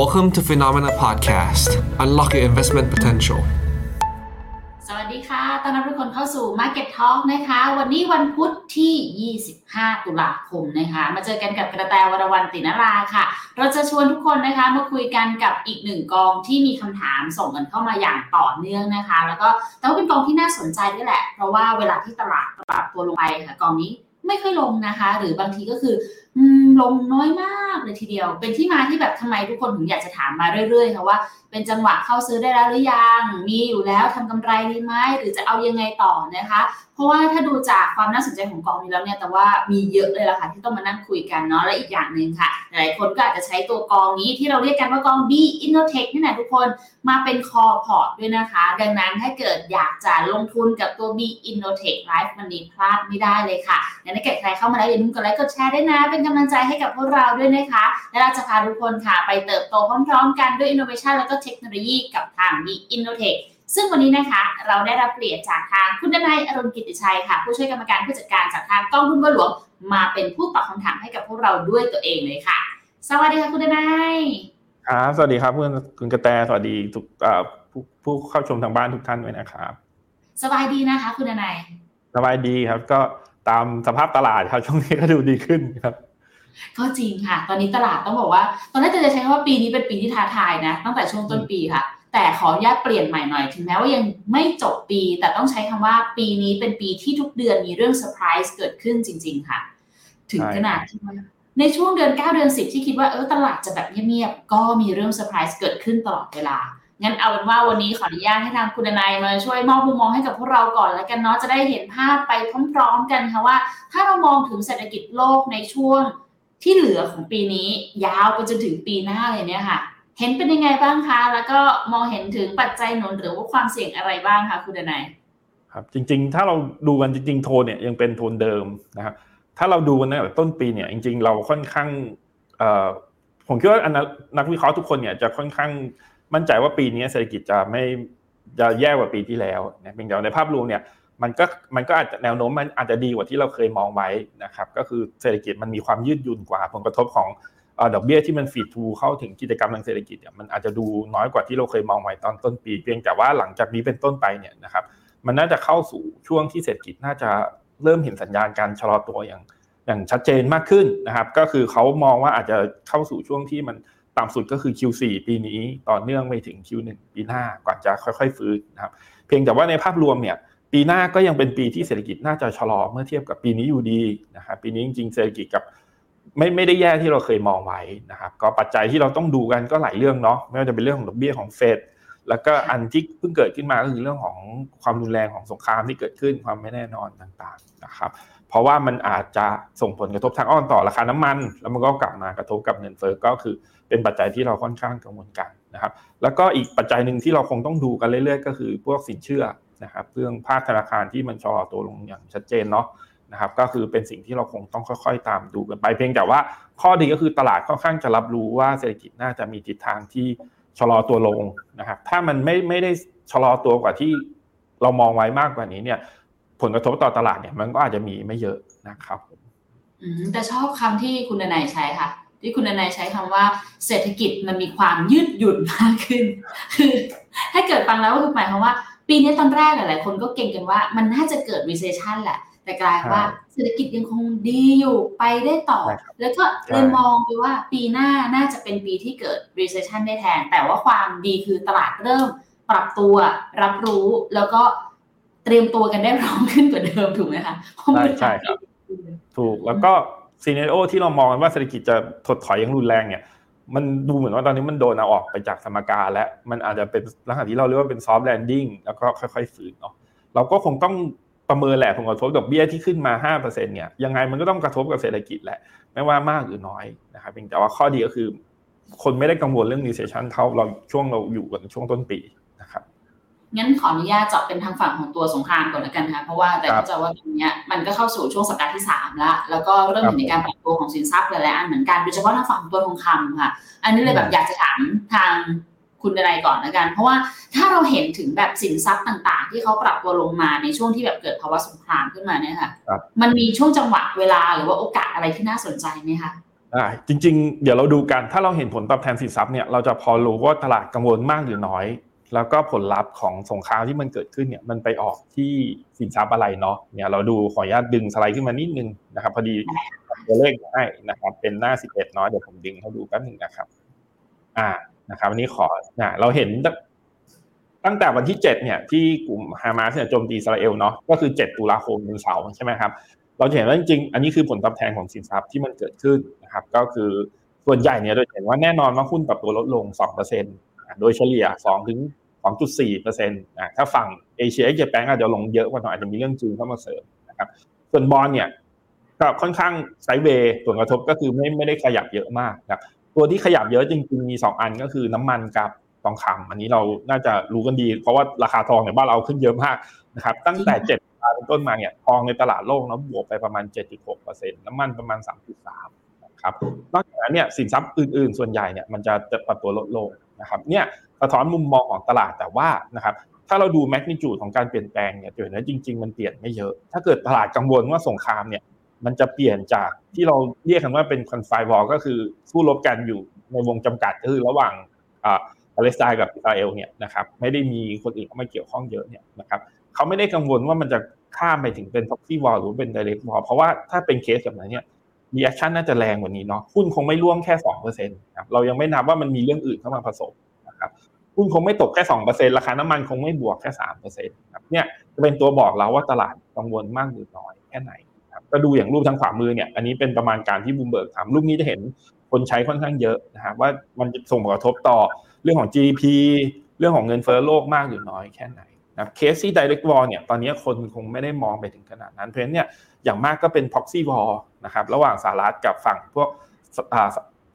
Welcome to Phenomena Podcast. Unlock your investment potential. สวัสดีค่ะ ต้อนรับทุกคนเข้าสู่ Market Talk นะคะ วันนี้วันพุธที่ 25 ตุลาคมนะคะ มาเจอกันกับกระแตวรวรรณตินราค่ะ เราจะชวนทุกคนนะคะมาคุยกันกับอีกหนึ่งกองที่มีคำถามส่งกันเข้ามาอย่างต่อเนื่องนะคะ แล้วก็แต่ว่าเป็นกองที่น่าสนใจด้วยแหละ เพราะว่าเวลาที่ตลาดปรับตัวลงไปค่ะ กองนี้ไม่ค่อยลงนะคะ หรือบางทีก็คือ ลงน้อยมากเลยทีเดียว เป็นที่มาที่แบบทำไมทุกคนถึงอยากจะถามมาเรื่อยๆค่ะว่า เป็นจังหวะเข้าซื้อได้แล้วหรือยัง มีอยู่แล้วทำกำไรดีไหมหรือจะเอายังไงต่อนะคะ เพราะว่าถ้าดูจากความน่าสนใจของกองนี้แล้วเนี่ยแต่ว่ามีเยอะเลยล่ะค่ะที่ต้องมานั่งคุยกันเนาะและอีกอย่างหนึ่งค่ะ หลายคนก็อาจจะใช้ตัวกองนี้ที่เราเรียกกันว่ากอง B Innotech นี่แหละทุกคนมาเป็น core port ด้วยนะคะ ดังนั้นถ้าเกิดอยากจะลงทุนกับตัว B Innotech Live วันนี้พลาดไม่ได้เลยค่ะงั้นถ้าเกิดใครเข้ามาแล้วอย่าลืมกดไลค์กดแชร์ด้วยนะ เป็นกำลังใจให้กับพวกเราด้วยนะคะ และเราจะพาทุกคนค่ะไปเติบโตพร้อมๆ กันด้วย innovation แล้วก็เทคโนโลยีกับทาง B Innotech ซึ่งวันนี้นะคะเราได้รับเปลี่ยนจากทางคุณดนายอรุณกิติชัยค่ะ ผู้ช่วยกรรมการผู้จัดการจากทางกองทุนบัวหลวง มาเป็นผู้ตอบคำถามให้กับพวกเราด้วยตัวเองเลยค่ะ สวัสดีค่ะคุณดนายครับสวัสดีครับเพื่อนคุณกระแตสวัสดีทุกผู้ผู้เข้าชมทางบ้านทุกท่านด้วยนะครับ สบายดีนะคะ คุณดนายสบายดีครับก็ตามสภาพตลาดครับช่วงนี้ก็ดูดีขึ้นครับ ก็จริงค่ะ ตอนนี้ตลาดต้องบอกว่า ตอนแรกจะใช้คำว่าปีนี้เป็นปีที่ท้าทายนะ ตั้งแต่ช่วงต้นปีค่ะ แต่ขออนุญาตเปลี่ยนใหม่หน่อย ถึงแม้ว่ายังไม่จบปี แต่ต้องใช้คำว่าปีนี้เป็นปีที่ทุกเดือนมีเรื่องเซอร์ไพรส์เกิดขึ้นจริง ๆ ค่ะ ถึงขนาดที่ว่าในช่วงเดือน 9 เดือน 10 ที่คิดว่าเออตลาดจะแบบเงียบๆ ก็มีเรื่องเซอร์ไพรส์เกิดขึ้นตลอดเวลา งั้นเอาเป็นว่าวันนี้ขออนุญาตให้ทางคุณนายมาช่วยมอบมุมมองให้กับพวกเราก่อนแล้วกันเนาะจะได้เห็นภาพไปพร้อมๆกันค่ะว่า ถ้าเรามองถึงเศรษฐกิจโลกในช่วง ที่เหลือของปีนี้ยาวไปจนถึงปีหน้าเลยเนี่ยค่ะ เห็นเป็นยังไงบ้างคะ แล้วก็มองเห็นถึงปัจจัยหนุนหรือว่าความเสี่ยงอะไรบ้างคะคุณดนายครับจริงๆ ถ้าเราดูกันจริงๆโทนเนี่ยยังเป็นโทนเดิมนะครับถ้าเราดูกันตั้งแต่ต้นปีเนี่ยจริง ๆ เราค่อนข้างผมคิดว่านนักวิเคราะห์ทุกคนเนี่ยจะค่อนข้างมั่นใจว่าปีนี้เศรษฐกิจจะไม่จะแย่กว่าปีที่แล้วนะเพียงแต่ในภาพรวมเนี่ย มันก็มันก็อาจจะแนวโน้มมันอาจจะดีกว่าที่เราเคยมองไว้นะครับก็คือเศรษฐกิจมันมีความยืดหยุ่นกว่า ผลกระทบของดอกเบี้ยที่มันฟีดทูเข้าถึงกิจกรรมทางเศรษฐกิจเนี่ยมันอาจจะดูน้อยกว่าที่เราเคยมองไว้ตอนต้นปี เพียงแต่ว่าหลังจากนี้เป็นต้นไปเนี่ยนะครับมันน่าจะเข้าสู่ช่วงที่เศรษฐกิจน่าจะเริ่มเห็นสัญญาณการชะลอตัวอย่างอย่างชัดเจนมากขึ้นนะครับ ก็คือเขามองว่าอาจจะเข้าสู่ช่วงที่มันต่ำสุดก็คือ Q4 ปีนี้ต่อเนื่องไปถึง Q1 ปีหน้าก่อนจะค่อย ๆ ฟื้นนะครับ เพียงแต่ว่าในภาพรวมเนี่ย ปีหน้าก็ยังเป็นปีที่เศรษฐกิจน่าจะชะลอเมื่อเทียบกับปีนี้อยู่ดีนะครับปีนี้จริงๆเศรษฐกิจกับไม่ไม่ได้แย่ที่เราเคยมองไว้นะครับ ก็ปัจจัยที่เราต้องดูกันก็หลายเรื่องเนาะไม่ว่าจะเป็นเรื่องของดอกเบี้ยของเฟดแล้วก็อันที่เพิ่งเกิดขึ้นมาก็คือเรื่องของความรุนแรงของสงครามที่เกิดขึ้นความไม่แน่นอนต่างๆนะครับ เพราะว่ามันอาจจะส่งผลกระทบทางอ้อมต่อราคาน้ำมัน แล้วมันก็กลับมากระทบกับเงินเฟ้อก็คือเป็นปัจจัยที่เราค่อนข้างกังวลกันนะครับ แล้วก็อีกปัจจัยหนึ่งที่เราคงต้องดูกันเรื่อยๆ ก็คือพวกสินเชื่อ นะครับเรื่องภาคธนาคารที่มันชะลอตัวลงอย่างชัดเจนเนาะนะครับก็คือเป็นสิ่งที่เราคงต้องค่อย ๆ ตามดูกันไป เพียงแต่ว่าข้อดีก็คือตลาดค่อนข้างจะรับรู้ว่าเศรษฐกิจน่าจะมีทิศทางที่ชะลอตัวลงนะครับถ้ามันไม่ไม่ได้ชะลอตัวกว่าที่เรามองไว้มากกว่านี้เนี่ยผลกระทบต่อตลาดเนี่ยมันก็อาจจะมีไม่เยอะนะครับแต่ชอบคำที่คุณนายใช้ค่ะ ที่คุณนายใช้คำว่า เศรษฐกิจมันมีความยืดหยุ่นมากขึ้น คือถ้าเกิดฟังแล้วก็คือหมายความว่า ปีนี้ตอนแรกหลายๆคนก็เก่งกันว่า มันน่าจะเกิด recession แหละ แต่กลายว่าเศรษฐกิจยังคงดีอยู่ไปได้ต่อ แล้วก็เลยมองไปว่าปีหน้าน่าจะเป็นปีที่เกิด recession ได้แทน แต่ว่าความดีคือตลาดเริ่มปรับตัวรับรู้แล้วก็เตรียมตัวกันได้พร้อมขึ้นกว่าเดิมถูกไหมคะใช่ใช่ครับถูกแล้วก็ scenario ที่เรามองว่าเศรษฐกิจจะถดถอยอย่างรุนแรงเนี่ย มันดูเหมือนว่าตอนนี้มันโดนเอาออกไปจากสมการและมันอาจจะเป็นลักษณะที่เราเรียกว่าเป็น soft landing แล้วก็ค่อยๆฟื้นเนาะเราก็คงต้องประเมินแหละผลกระทบดอกเบี้ยที่ขึ้นมา 5%เนี่ยยังไงมันก็ต้องกระทบกับเศรษฐกิจแหละ ไม่ว่ามากหรือน้อยนะครับเพียงแต่ว่าข้อดีก็คือ คนไม่ได้กังวลเรื่อง recession เท่าเราช่วงเราอยู่กันช่วงต้นปี งั้นขออนุญาตจาะเป็นทางฝั่งของตัวสงครามก่อนแล้วกันค่ะเพราะว่าแต่ก็จะว่าตรงนี้มันก็เข้าสู่ช่วงสัปดาห์ที่3แล้วแล้วก็เริ่มเห็นในการปรับตัวของสินทรัพย์หลายๆอันเหมือนกันโดยเฉพาะทางฝั่งตัวทองคำค่ะ อันนี้เลยแบบอยากจะถามทางคุณอะไรก่อนแล้วกัน เพราะว่าถ้าเราเห็นถึงแบบสินทรัพย์ต่างๆ ที่เขาปรับตัวลงมาในช่วงที่แบบเกิดภาวะสงครามขึ้นมาเนี่ยค่ะ มันมีช่วงจังหวะเวลาหรือว่าโอกาสอะไรที่น่าสนใจไหมคะอ่าจริง ๆ เดี๋ยวเราดูกันถ้าเราเห็นผลตอบแทนสินทรัพย์เนี่ยเราจะพอรู้ว่าตลาดกังวลมากหรือน้อย แล้วก็ผลลัพธ์ของสงครามที่มันเกิดขึ้นเนี่ยมันไปออกที่สินทรัพย์อะไรเนาะเนี่ยเราดูขออนุญาตดึงสไลด์ขึ้นมานิดนึงนะครับ พอดีตัวเลขให้นะครับ เป็นหน้าสิบเอ็ดเนาะเดี๋ยวผมดึงให้ดูแป๊บนึงนะครับ อ่านะครับวันนี้ขอนะเราเห็นตั้งแต่วันที่เจ็ดเนี่ยที่กลุ่มฮามาสเนี่ยโจมตีอิสราเอลเนาะก็คือเจ็ดตุลาคมวันเสาร์ใช่ไหมครับเราเห็นว่าจริงๆ อันนี้คือผลตอบแทนของสินทรัพย์ที่มันเกิดขึ้นนะครับ ก็คือส่วนใหญ่เนี่ยโดยเห็นว่าแน่นอนว่าหุ้นปรับตัวลดลง2%โดยเฉลี่ย2ถึง 2.4%นะถ้าฝั่งเอเชียเอเชียแปงอาจจะลงเยอะกว่าหน่อยอาจจะมีเรื่องจีนเข้ามาเสริมนะครับส่วนบอลเนี่ยก็ค่อนข้างไซเวย์ผลกระทบก็คือไม่ไม่ได้ขยับเยอะมากครับตัวที่ขยับเยอะจริงๆมี 2 อันก็คือน้ำมันกับทองคำอันนี้เราน่าจะรู้กันดี เพราะว่าราคาทองในบ้านเราขึ้นเยอะมากนะครับตั้งแต่7เป็นต้นมาเนี่ยทองในตลาดโลกนะบวกไปประมาณ 7.6%น้ำมันประมาณ 3.3 นะครับนอกจากนั้นเนี่ยสินทรัพย์อื่นๆ ส่วนใหญ่เนี่ยมันจะจะปรับตัวลดลงนะครับเนี่ย สะท้อนมุมมองของตลาดแต่ว่านะครับถ้าเราดูแมกนิจูดของการเปลี่ยนแปลงเนี่ยจะเห็นว่าจริง ๆ มันเปลี่ยนไม่เยอะ ถ้าเกิดตลาดกังวลว่าสงครามเนี่ยมันจะเปลี่ยนจากที่เราเรียกกันว่าเป็นคอนไฟวอลก็คือสู้รบกันอยู่ในวงจำกัดก็คือระหว่างอ่าปาเลสไตน์กับอิสราเอลเนี่ยนะครับไม่ได้มีคนอื่นเข้ามาเกี่ยวข้องเยอะเนี่ยนะครับเขาไม่ได้กังวลว่ามันจะข้ามไปถึงเป็น proxy war หรือเป็น direct war เพราะว่าถ้าเป็นเคสแบบนั้นเนี่ย reaction น่าจะแรงกว่านี้เนาะหุ้นคงไม่ร่วงแค่สองเปอร์เซ็นต์ครับเรายังไม่นับว่ามันมีเรื่องอื่นเข้ามาผสม หุ้นคงไม่ตกแค่สองเปอร์เซ็นต์ราคาน้ำมันคงไม่บวกแค่สามเปอร์เซ็นต์ครับเนี่ยจะเป็นตัวบอกเราว่าตลาดกังวลมากหรือน้อยแค่ไหนครับก็ดูอย่างรูปทางขวามือเนี่ยอันนี้เป็นประมาณการที่บูมเบิร์กทำรูปนี้จะเห็นคนใช้ค่อนข้างเยอะนะครับว่ามันจะส่งผลกระทบต่อเรื่องของ GDP เรื่องของเงินเฟ้อโลกมากหรือน้อยแค่ไหนนะเคสที่ direct war เนี่ยตอนนี้คนคงไม่ได้มองไปถึงขนาดนั้นเพราะฉะนั้นเนี่ยอย่างมากก็เป็น proxy war นะครับระหว่างสหรัฐกับฝั่งพวก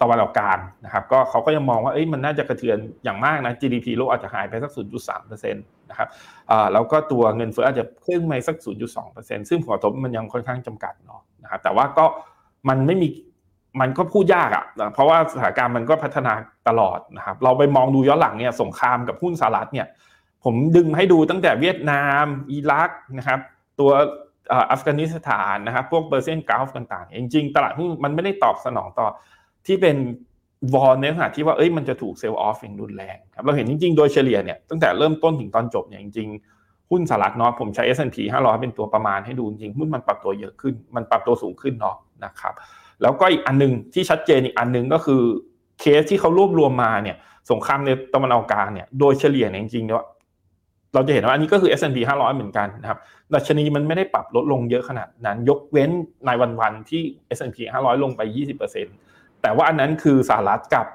ตะวันออกกลางนะครับก็เขาก็ยังมองว่าเอ้ยมันน่าจะกระเทือนอย่างมากนะ GDP โลกอาจจะหายไปสัก 0.3%นะครับแล้วก็ตัวเงินเฟ้ออาจจะขึ้นไปสัก 0.2%ซึ่งผลกระทบมันยังค่อนข้างจำกัดเนาะนะครับแต่ว่าก็มันไม่มีมันก็พูดยากอะ่ะเพราะว่าสถานการณ์มันก็พัฒนาตลอดนะครับเราไปมองดูย้อนหลังเนี่ยสงครามกับหุ้นสหรัฐเนี่ยผมดึงให้ดูตั้งแต่เวียดนาม อิรักนะครับตัวอัฟกานิสถานนะครับพวกเปอร์เซียนกาฟต่างๆ จริงๆ ตลาดหุ้นมันไม่ได้ตอบสนองต่อ ที่เป็นวอลในขณะที่ว่าเอ้ยมันจะถูกเซลล์ออฟอย่างรุนแรงครับเราเห็นจริงๆ โดยเฉลี่ยเนี่ยตั้งแต่เริ่มต้นถึงตอนจบเนี่ยจริงๆ หุ้นสหรัฐเนาะผมใช้ S&P 500 เป็นตัวประมาณให้ดูจริงหุ้นมันปรับตัวเยอะขึ้น มันปรับตัวสูงขึ้นเนาะนะครับแล้วก็อีกอันนึงที่ชัดเจนอีกอันนึงก็คือเคสที่เขารวบรวมมาเนี่ยสงครามในตะวันออกกลางเนี่ยโดยเฉลี่ยเนี่ยจริงๆเนี่ยเราจะเห็นว่าอันนี้ก็คือ S&P 500 เหมือนกันนะครับดัชนีมันไม่ได้ปรับลดลงเยอะขนาดนั้น ยกเว้นในวันๆที่ S&P 500 ลงไป 20% แต่ว่าอันนั้นคือสหรัฐกับ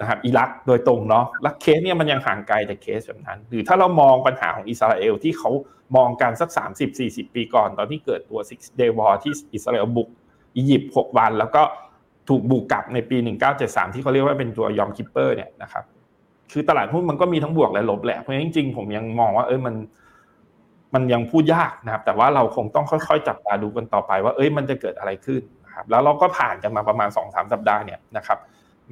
นะครับอิรักโดยตรงเนาะและเคสเนี่ยมันยังห่างไกลจากเคสแบบนั้น หรือถ้าเรามองปัญหาของอิสราเอลที่เขามองการสัก 30-40 ปีก่อน ตอนที่เกิดตัว Six Day War ที่อิสราเอลบุกอียิปต์6วัน แล้วก็ถูกบุกกลับในปี 1973 ที่เขาเรียกว่าเป็นตัว Yom Kippur เนี่ยนะครับคือตลาดหุ้นมันก็มีทั้งบวกและลบแหละเพราะฉะนั้นจริงๆผมยังมองว่าเอ้ยมันมันยังพูดยากนะครับ แต่ว่าเราคงต้องค่อยๆ จับตาดูกันต่อไปว่า เอ้ยมันจะเกิดอะไรขึ้น นะครับแล้วเราก็ผ่านกันมาประมาณสองสามสัปดาห์เนี่ยนะครับ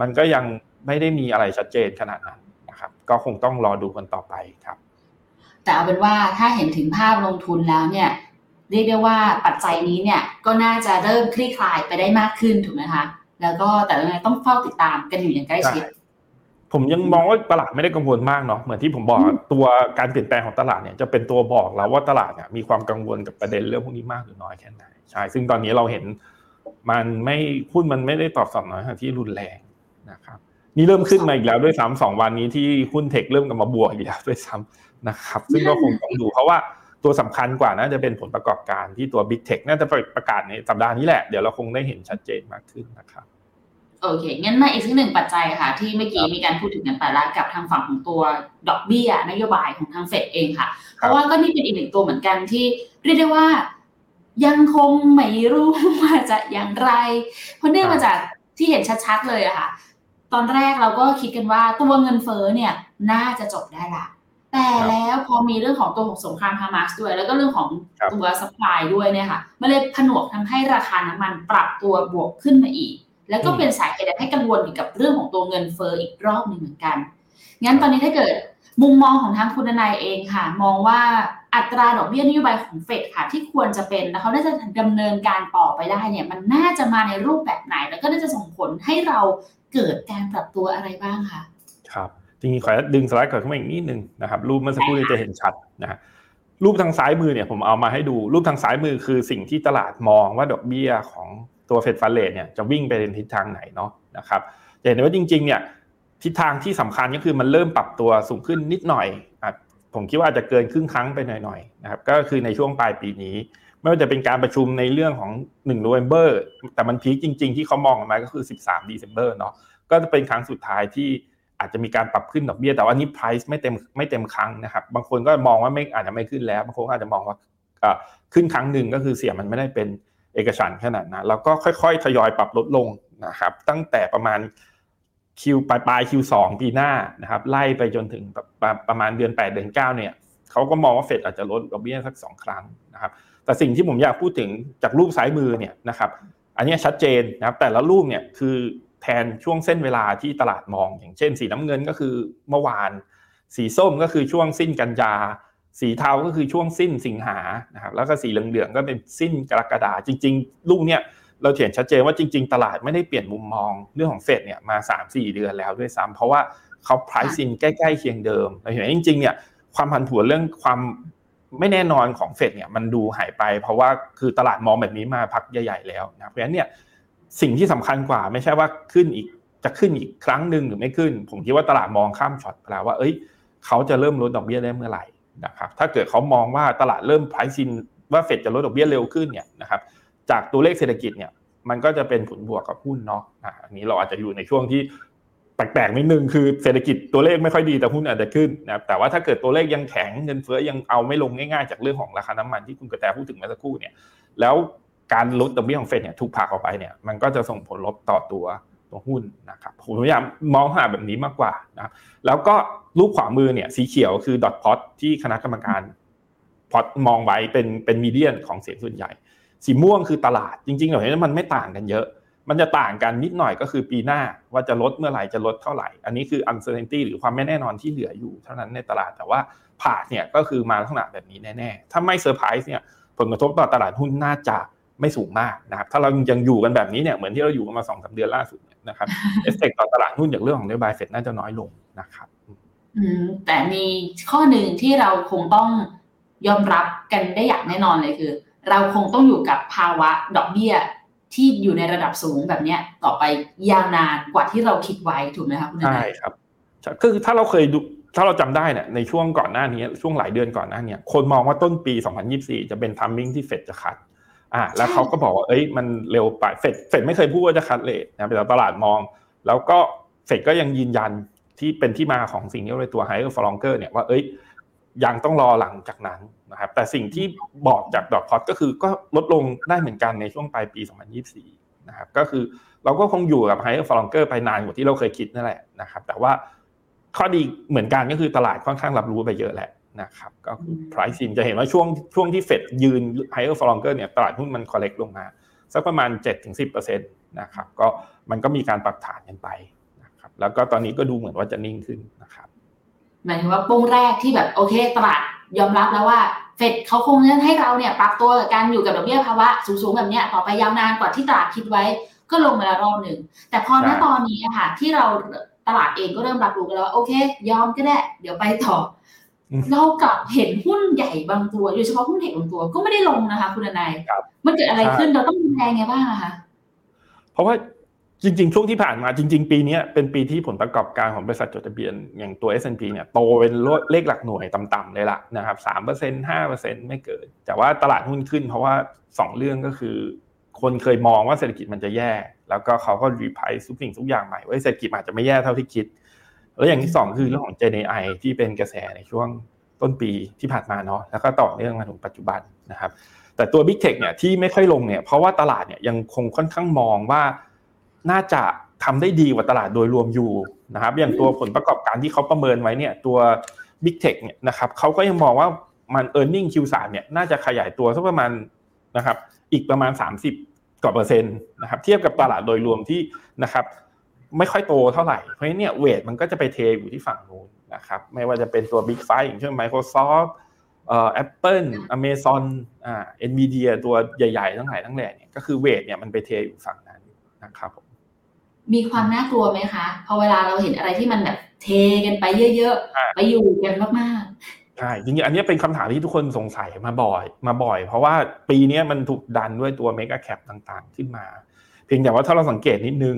มันก็ยังไม่ได้มีอะไรชัดเจนขนาดนั้นนะครับ ก็คงต้องรอดูกันต่อไปครับ แต่เอาเป็นว่าถ้าเห็นถึงภาพลงทุนแล้วเนี่ยเรียกได้ว่าปัจจัยนี้เนี่ยก็น่าจะเริ่มคลี่คลายไปได้มากขึ้นถูกไหมคะแล้วก็แต่ยังไงต้องเฝ้าติดตามกันอยู่อย่างใกล้ชิดผมยังมองว่าตลาดไม่ได้กังวลมากเนาะเหมือนที่ผมบอกตัวการเปลี่ยนแปลงของตลาดเนี่ยจะเป็นตัวบอกเราว่าตลาดเนี่ยมีความกังวลกับประเด็นเรื่องพวกนี้มากหรือน้อยแค่ไหนใช่ซึ่งตอนนี้เราเห็น มันไม่หุ้นมันไม่ได้ตอบสนองที่รุนแรงนะครับ นี่เริ่มขึ้นมาอีกแล้วด้วยซ้ำสองวันนี้ที่หุ้นเทคเริ่มกลับมาบวกอีกแล้วด้วยซ้ำนะครับ ซึ่งก็คงต้องดูเพราะว่าตัวสำคัญกว่าน่าจะเป็นผลประกอบการที่ตัว Big Tech น่าจะประกาศในสัปดาห์นี้แหละ เดี๋ยวเราคงได้เห็นชัดเจนมากขึ้นนะครับ โอเค งั้นมาอีกสักหนึ่งปัจจัยค่ะ ที่เมื่อกี้มีการพูดถึงกันไปแล้วกับทางฝั่งของตัวดอกเบี้ยนโยบายของทางเฟดเองค่ะ เพราะว่าก็นี่เป็นอีกหนึ่งตัวเหมือนกันที่เรียกได้ว่า ยังคงไม่รู้ว่าจะอย่างไร เพราะเนื่องมาจากที่เห็นชัดๆเลยอะค่ะ ตอนแรกเราก็คิดกันว่าตัวเงินเฟ้อเนี่ยน่าจะจบได้ละแต่แล้วพอมีเรื่องของตัวของสงครามฮามาสด้วย แล้วก็เรื่องของตัวสปายด้วยเนี่ยค่ะมันเลยผนวกทำให้ราคาน้ำมันปรับตัวบวกขึ้นมาอีก แล้วก็เป็นสาเหตุให้กังวลเกี่ยวกับเรื่องของตัวเงินเฟอ้ออีกรอบหนึ่งเหมือนกัน งั้นตอนนี้ถ้าเกิดมุมมองของทางคุณนายเองค่ะ มองว่า อัตราดอกเบี้ยนโยบายของเฟดค่ะ ที่ควรจะเป็นแล้วเขาน่าจะดำเนินการต่อไปได้เนี่ยมันน่าจะมาในรูปแบบไหน แล้วก็น่าจะส่งผลให้เราเกิดการปรับตัวอะไรบ้างคะครับจริงๆขอดึงสไลด์ก่อนขึ้นมาอีกนิดนึงนะครับรูปเมื่อสักครู่นี้จะเห็นชัดนะรูปทางซ้ายมือเนี่ยผมเอามาให้ดูรูปทางซ้ายมือคือสิ่งที่ตลาดมองว่าดอกเบี้ยของตัวเฟดฟันเลทเนี่ยจะวิ่งไปในทิศทางไหนเนาะนะครับเห็นว่าจริงๆเนี่ยทิศทางที่สำคัญก็คือมันเริ่มปรับตัวสูงขึ้นนิดหน่อย ผมคิดว่าจะเกินครึ่งครั้งไปหน่อยๆนะครับก็คือในช่วงปลายปีนี้ ไม่ว่าจะเป็นการประชุมในเรื่องของ1โนเวมเบอร์แต่มันพีคจริง ๆ ที่เขามองออกมาก็คือ 13 d e c e m b e r เนาะก็จะเป็นครั้งสุดท้ายที่อาจจะมีการปรับขึ้นดอกเบี้ยแต่ว่านี้ price ไม่เต็มไม่เต็มครั้งนะครับ บางคนก็มองว่าไม่อาจจะไม่ขึ้นแล้วบางคนอาจจะมองว่าขึ้นครั้งหนึ่งก็คือเสียมันไม่ได้เป็นเอกฉันขนาดนั้นแล้วก็ค่อยๆ ทยอยปรับลดลงนะครับตั้งแต่ประมาณ คิวปลายปลายคิวสองปีหน้านะครับไล่ไปจนถึงประมาณเดือน 8 เดือน 9 เนี่ยเขาก็มองว่าเฟดอาจจะลดดอกเบี้ยสักสองครั้งนะครับแต่สิ่งที่ผมอยากพูดถึงจากรูปซ้ายมือเนี่ยนะครับอันนี้ชัดเจนนะครับแต่ละรูปเนี่ยคือแทนช่วงเส้นเวลาที่ตลาดมอง อย่างเช่น สีน้ำเงินก็คือเมื่อวาน สีส้มก็คือช่วงสิ้นกันยา สีเทาก็คือช่วงสิ้นสิงหานะครับแล้วก็สีเหลืองๆก็เป็นสิ้นกรกฎาจริง ๆ ลูกเนี่ย เราเห็นชัดเจนว่าจริง ๆ ตลาดไม่ได้เปลี่ยนมุมมองเรื่องของเฟดเนี่ยมา 3-4 เดือนแล้วด้วยซ้ำเพราะว่าเขา price in ใกล้ๆเคียงเดิมเราเห็นจริงๆเนี่ยความผันผวนเรื่องความไม่แน่นอนของเฟดเนี่ยมันดูหายไป เพราะว่าคือตลาดมองแบบนี้มาพักใหญ่ๆแล้วนะเพราะฉะนั้นเนี่ยสิ่งที่สำคัญกว่าไม่ใช่ว่าขึ้นอีกจะขึ้นอีกครั้งหนึ่งหรือไม่ขึ้น ผมคิดว่าตลาดมองข้ามช็อตไปแล้วว่า เอ้ย เขาจะเริ่มลดดอกเบี้ยได้เมื่อไหร่นะครับถ้าเกิดเขามองว่าตลาดเริ่มไพรซินว่าเฟดจะลดดอกเบี้ยเร็วขึ้นเนี่ยนะครับ จากตัวเลขเศรษฐกิจเนี่ยมันก็จะเป็นผลบวกกับหุ้นเนาะอันนี้เราอาจจะอยู่ในช่วงที่แปลกๆนิดนึงคือเศรษฐกิจตัวเลขไม่ค่อยดีแต่หุ้นอาจจะขึ้นนะแต่ว่าถ้าเกิดตัวเลขยังแข็งเงินเฟ้อยังเอาไม่ลงง่ายๆ จากเรื่องของราคาน้ำมันที่คุณกระแตพูดถึงเมื่อสักครู่เนี่ยแล้วการลดดอกเบี้ยของเฟดเนี่ยถูกผลักออกไปเนี่ยมันก็จะส่งผลลบต่อตัวตัวหุ้นนะครับผมพยายามมองหาแบบนี้มากกว่านะแล้วก็รูปขวามือเนี่ยสีเขียวคือดอทพอตที่คณะกรรมการพอตมองไว้เป็นเป็นมีเดียนของเสียงส่วนใหญ่ สีม่วงคือตลาดจริงๆเราเห็นว่ามันไม่ต่างกันเยอะ มันจะต่างกันนิดหน่อยก็คือปีหน้าว่าจะลดเมื่อไหร่จะลดเท่าไหร่ อันนี้คือ uncertainty หรือความไม่แน่นอนที่เหลืออยู่ เท่านั้นในตลาดแต่ว่าผ่าเนี่ยก็คือมาลักษณะแบบนี้แน่ๆถ้าไม่เซอร์ไพรส์เนี่ยผลกระทบต่อตลาดหุ้นน่าจะไม่สูงมากนะครับถ้าเรายังอยู่กันแบบนี้เนี่ยเหมือนที่เราอยู่กันมาสองสาเดือนล่าสุดนะครับเอฟเฟกต่อตลาดหุ้นจากเรื่องของนโยบายเฟดน่าจะน้อยลงนะครับแต่มีข้อหนึ่งที่เราคงต้องยอมรับกันได้อย่างแน่นอนเลยคือ เราคงต้องอยู่กับภาวะดอกเบี้ยที่อยู่ในระดับสูงแบบนี้ต่อไปยาวนานกว่าที่เราคิดไว้ถูกไหมครับคุณนายใช่ครับคือถ้าเราเคยดูถ้าเราจำได้เนี่ยในช่วงก่อนหน้านี้ช่วงหลายเดือนก่อนหน้านี้คนมองว่าต้นปี 2024 จะเป็นทัมมิ่งที่เฟดจะคัดอ่าแล้วเขาก็บอกว่าเอ้ยมันเร็วไปเฟดเฟดไม่เคยพูดว่าจะคัดเลทนะแต่ตลาดมอง แล้วก็เฟดก็ยังยืนยันที่เป็นที่มาของสิ่งที่เรียตัว higher for longer เนี่ยว่าเอ้ย ยังต้องรอหลังจากนั้นนะครับแต่สิ่งที่บอกจากดอกพอตก็คือก็ลดลงได้เหมือนกันในช่วงปลายปี 2024 นะครับก็คือเราก็คงอยู่กับ higher for longer ไปนานกว่าที่เราเคยคิดนั่นแหละนะครับแต่ว่าข้อดีเหมือนกันก็คือตลาดค่อนข้างรับรู้ไปเยอะแหละนะครับก็คือ price in จะเห็นว่าช่วงช่วงที่เฟดยืน higher for longer เนี่ยตลาดหุ้นมัน collect ลงมา สักประมาณ 7-10%นะครับก็มันก็มีการปรับฐานกันไปนะครับแล้วก็ตอนนี้ก็ดูเหมือนว่าจะนิ่งขึ้นนะครับ หมายถึงว่าปุ้งแรกที่แบบโอเคตลาดยอมรับแล้วว่าเฟดเขาคงจะให้เราเนี่ยปรับตัวกับการอยู่กับดอกเบี้ยภาวะสูงๆแบบนี้ต่อไปยาวนานกว่าที่ตลาดคิดไว้ ก็ลงมาแล้วรอบหนึ่งแต่พอณตอนนี้ค่ะ ที่เราตลาดเองก็เริ่มรับรู้กันแล้วว่าโอเค ยอมก็ได้ เดี๋ยวไปต่อ เรากลับเห็นหุ้นใหญ่บางตัวโดยเฉพาะหุ้นเทคบางตัวก็ไม่ได้ลงนะคะ คุณนายมันเกิดอะไรขึ้นเราต้องดูแลไงบ้างคะเพราะว่า จริงๆ ช่วงที่ผ่านมาจริง ๆ ปีนี้เป็นปีที่ผลประกอบการของบริษัทจดทะเบียน อย่างตัว S&P เนี่ยโตเป็นเลขหลักหน่วยต่ำๆเลยล่ะนะครับสามเปอร์เซ็นห้าเปอร์เซ็นไม่เกินแต่ว่าตลาดหุ้นขึ้นเพราะว่าสองเรื่องก็คือ คนเคยมองว่าเศรษฐกิจมันจะแย่ แล้วก็เขาก็รีไพร์ทุกสิ่งทุกอย่างใหม่ว่าเศรษฐกิจอาจจะไม่แย่เท่าที่คิด แล้วอย่างที่สองคือเรื่องของ Gen AI ที่เป็นกระแสในช่วงต้นปีที่ผ่านมาเนาะแล้วก็ต่อเนื่องมาถึงปัจจุบันนะครับแต่ตัว Big Tech เนี่ยที่ไม่ค่อยลงเนี่ยเพราะว่าตลาดเนี่ยยังคงค่อนข้างมองว่า น่าจะทำได้ดีกว่าตลาดโดยรวมอยู่นะครับ อย่างตัวผลประกอบการที่เขาประเมินไว้เนี่ยตัว Big Tech เนี่ยนะครับเขาก็ยังมองว่ามัน e a r n i n g Q3 เนี่ยน่าจะขยายตัวสักประมาณนะครับอีกประมาณ 30กว่าเปอร์เซ็นต์นะครับเทียบกับตลาดโดยรวมที่นะครับไม่ค่อยโตเท่าไหร่ เพราะฉะนั้นเนี่ย weight มันก็จะไปเทอยู่ที่ฝั่งนู้นนะครับไม่ว่าจะเป็นตัว Big ไฟอย่างเช่น Microsoft เอ่อ Apple Amazon อ่า NVIDIA ตัวใหญ่ๆ ทั้งหลายทั้งแหล่เนี่ยก็คือ weight เนี่ยมันไปเทอยู่ฝั่งนั้นนะครับผม มีความน่ากลัวไหมคะ พอเวลาเราเห็นอะไรที่มันแบบเทกันไปเยอะๆ ไปอยู่กันมากๆ ใช่ จริงๆ อันนี้เป็นคำถามที่ทุกคนสงสัยมาบ่อย มาบ่อย เพราะว่าปีนี้มันถูกดันด้วยตัวเมกะแคปต่างๆ ขึ้นมา เพียงแต่ว่าถ้าเราสังเกตนิดนึง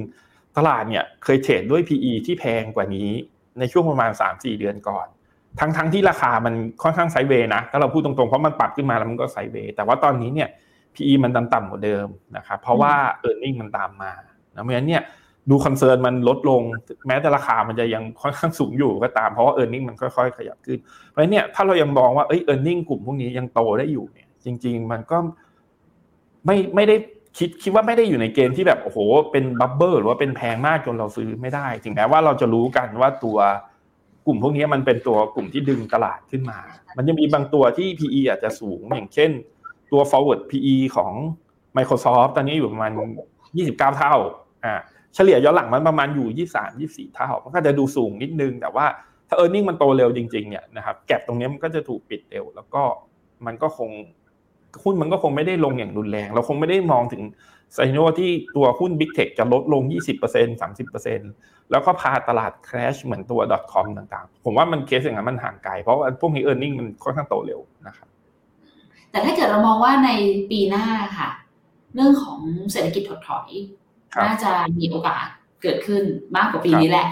ตลาดเนี่ยเคยเทรดด้วย PE ที่แพงกว่านี้ ในช่วงประมาณ 3-4 เดือนก่อน ทั้งๆทที่ราคามันค่อนข้างไซเวย์นะ ถ้าเราพูดตรงๆ เพราะมันปรับขึ้นมาแล้วมันก็ไซเวย์แต่ว่าตอนนี้เนี่ย PE มันต่ำกว่าเดิมนะครับ เพราะว่า e a r n i n g มันตามมาเพราะฉะนั้นเนี่ย ดู concern มันลดลง แม้แต่ราคามันจะยังค่อนข้างสูงอยู่ก็ตามเพราะว่า earning มันค่อยๆ ขยับขึ้น เพราะฉะนั้นเนี่ยถ้าเรายังมองว่า earning กลุ่มพวกนี้ยังโตได้อยู่เนี่ย จริง ๆ มันก็ไม่ไม่ได้คิดคิดว่าไม่ได้อยู่ในเกณฑ์ที่แบบโอ้โหเป็น bubble หรือว่าเป็นแพงมากจนเราซื้อไม่ได้ ถึงแม้ว่าเราจะรู้กันว่าตัวกลุ่มพวกนี้มันเป็นตัวกลุ่มที่ดึงตลาดขึ้นมา มันจะมีบางตัวที่ PE อาจจะสูงอย่างเช่น ตัว forward PE ของ Microsoft ตอนนี้อยู่ประมาณ 29 เท่าอ่า เฉลี่ยย้อนหลังมันประมาณอยู่ยี่สามยี่สี่เท่า มันก็จะดูสูงนิดนึง แต่ว่าถ้าเออร์เน็งมันโตเร็วจริงๆเนี่ยนะครับแก็บตรงนี้มันก็จะถูกปิดเร็ว แล้วก็มันก็คงหุ้นมันก็คงไม่ได้ลงอย่างรุนแรง เราคงไม่ได้มองถึงไซโนที่ตัวหุ้น Big Tech จะลดลง 20% 30%แล้วก็พาตลาด crash เหมือนตัว .com ต่างๆ ผมว่ามันเคสอย่างนั้นมันห่างไกล เพราะว่าพวกนี้ e a r n i n g มันค่อนข้างโตเร็วนะครับ แต่ถ้าเกิดเรามองว่าในปีหน้าค่ะ เรื่องของเศรษฐกิจถดถอย น่าจะมีโอกาสเกิดขึ้นมากกว่าปีนี้แหละ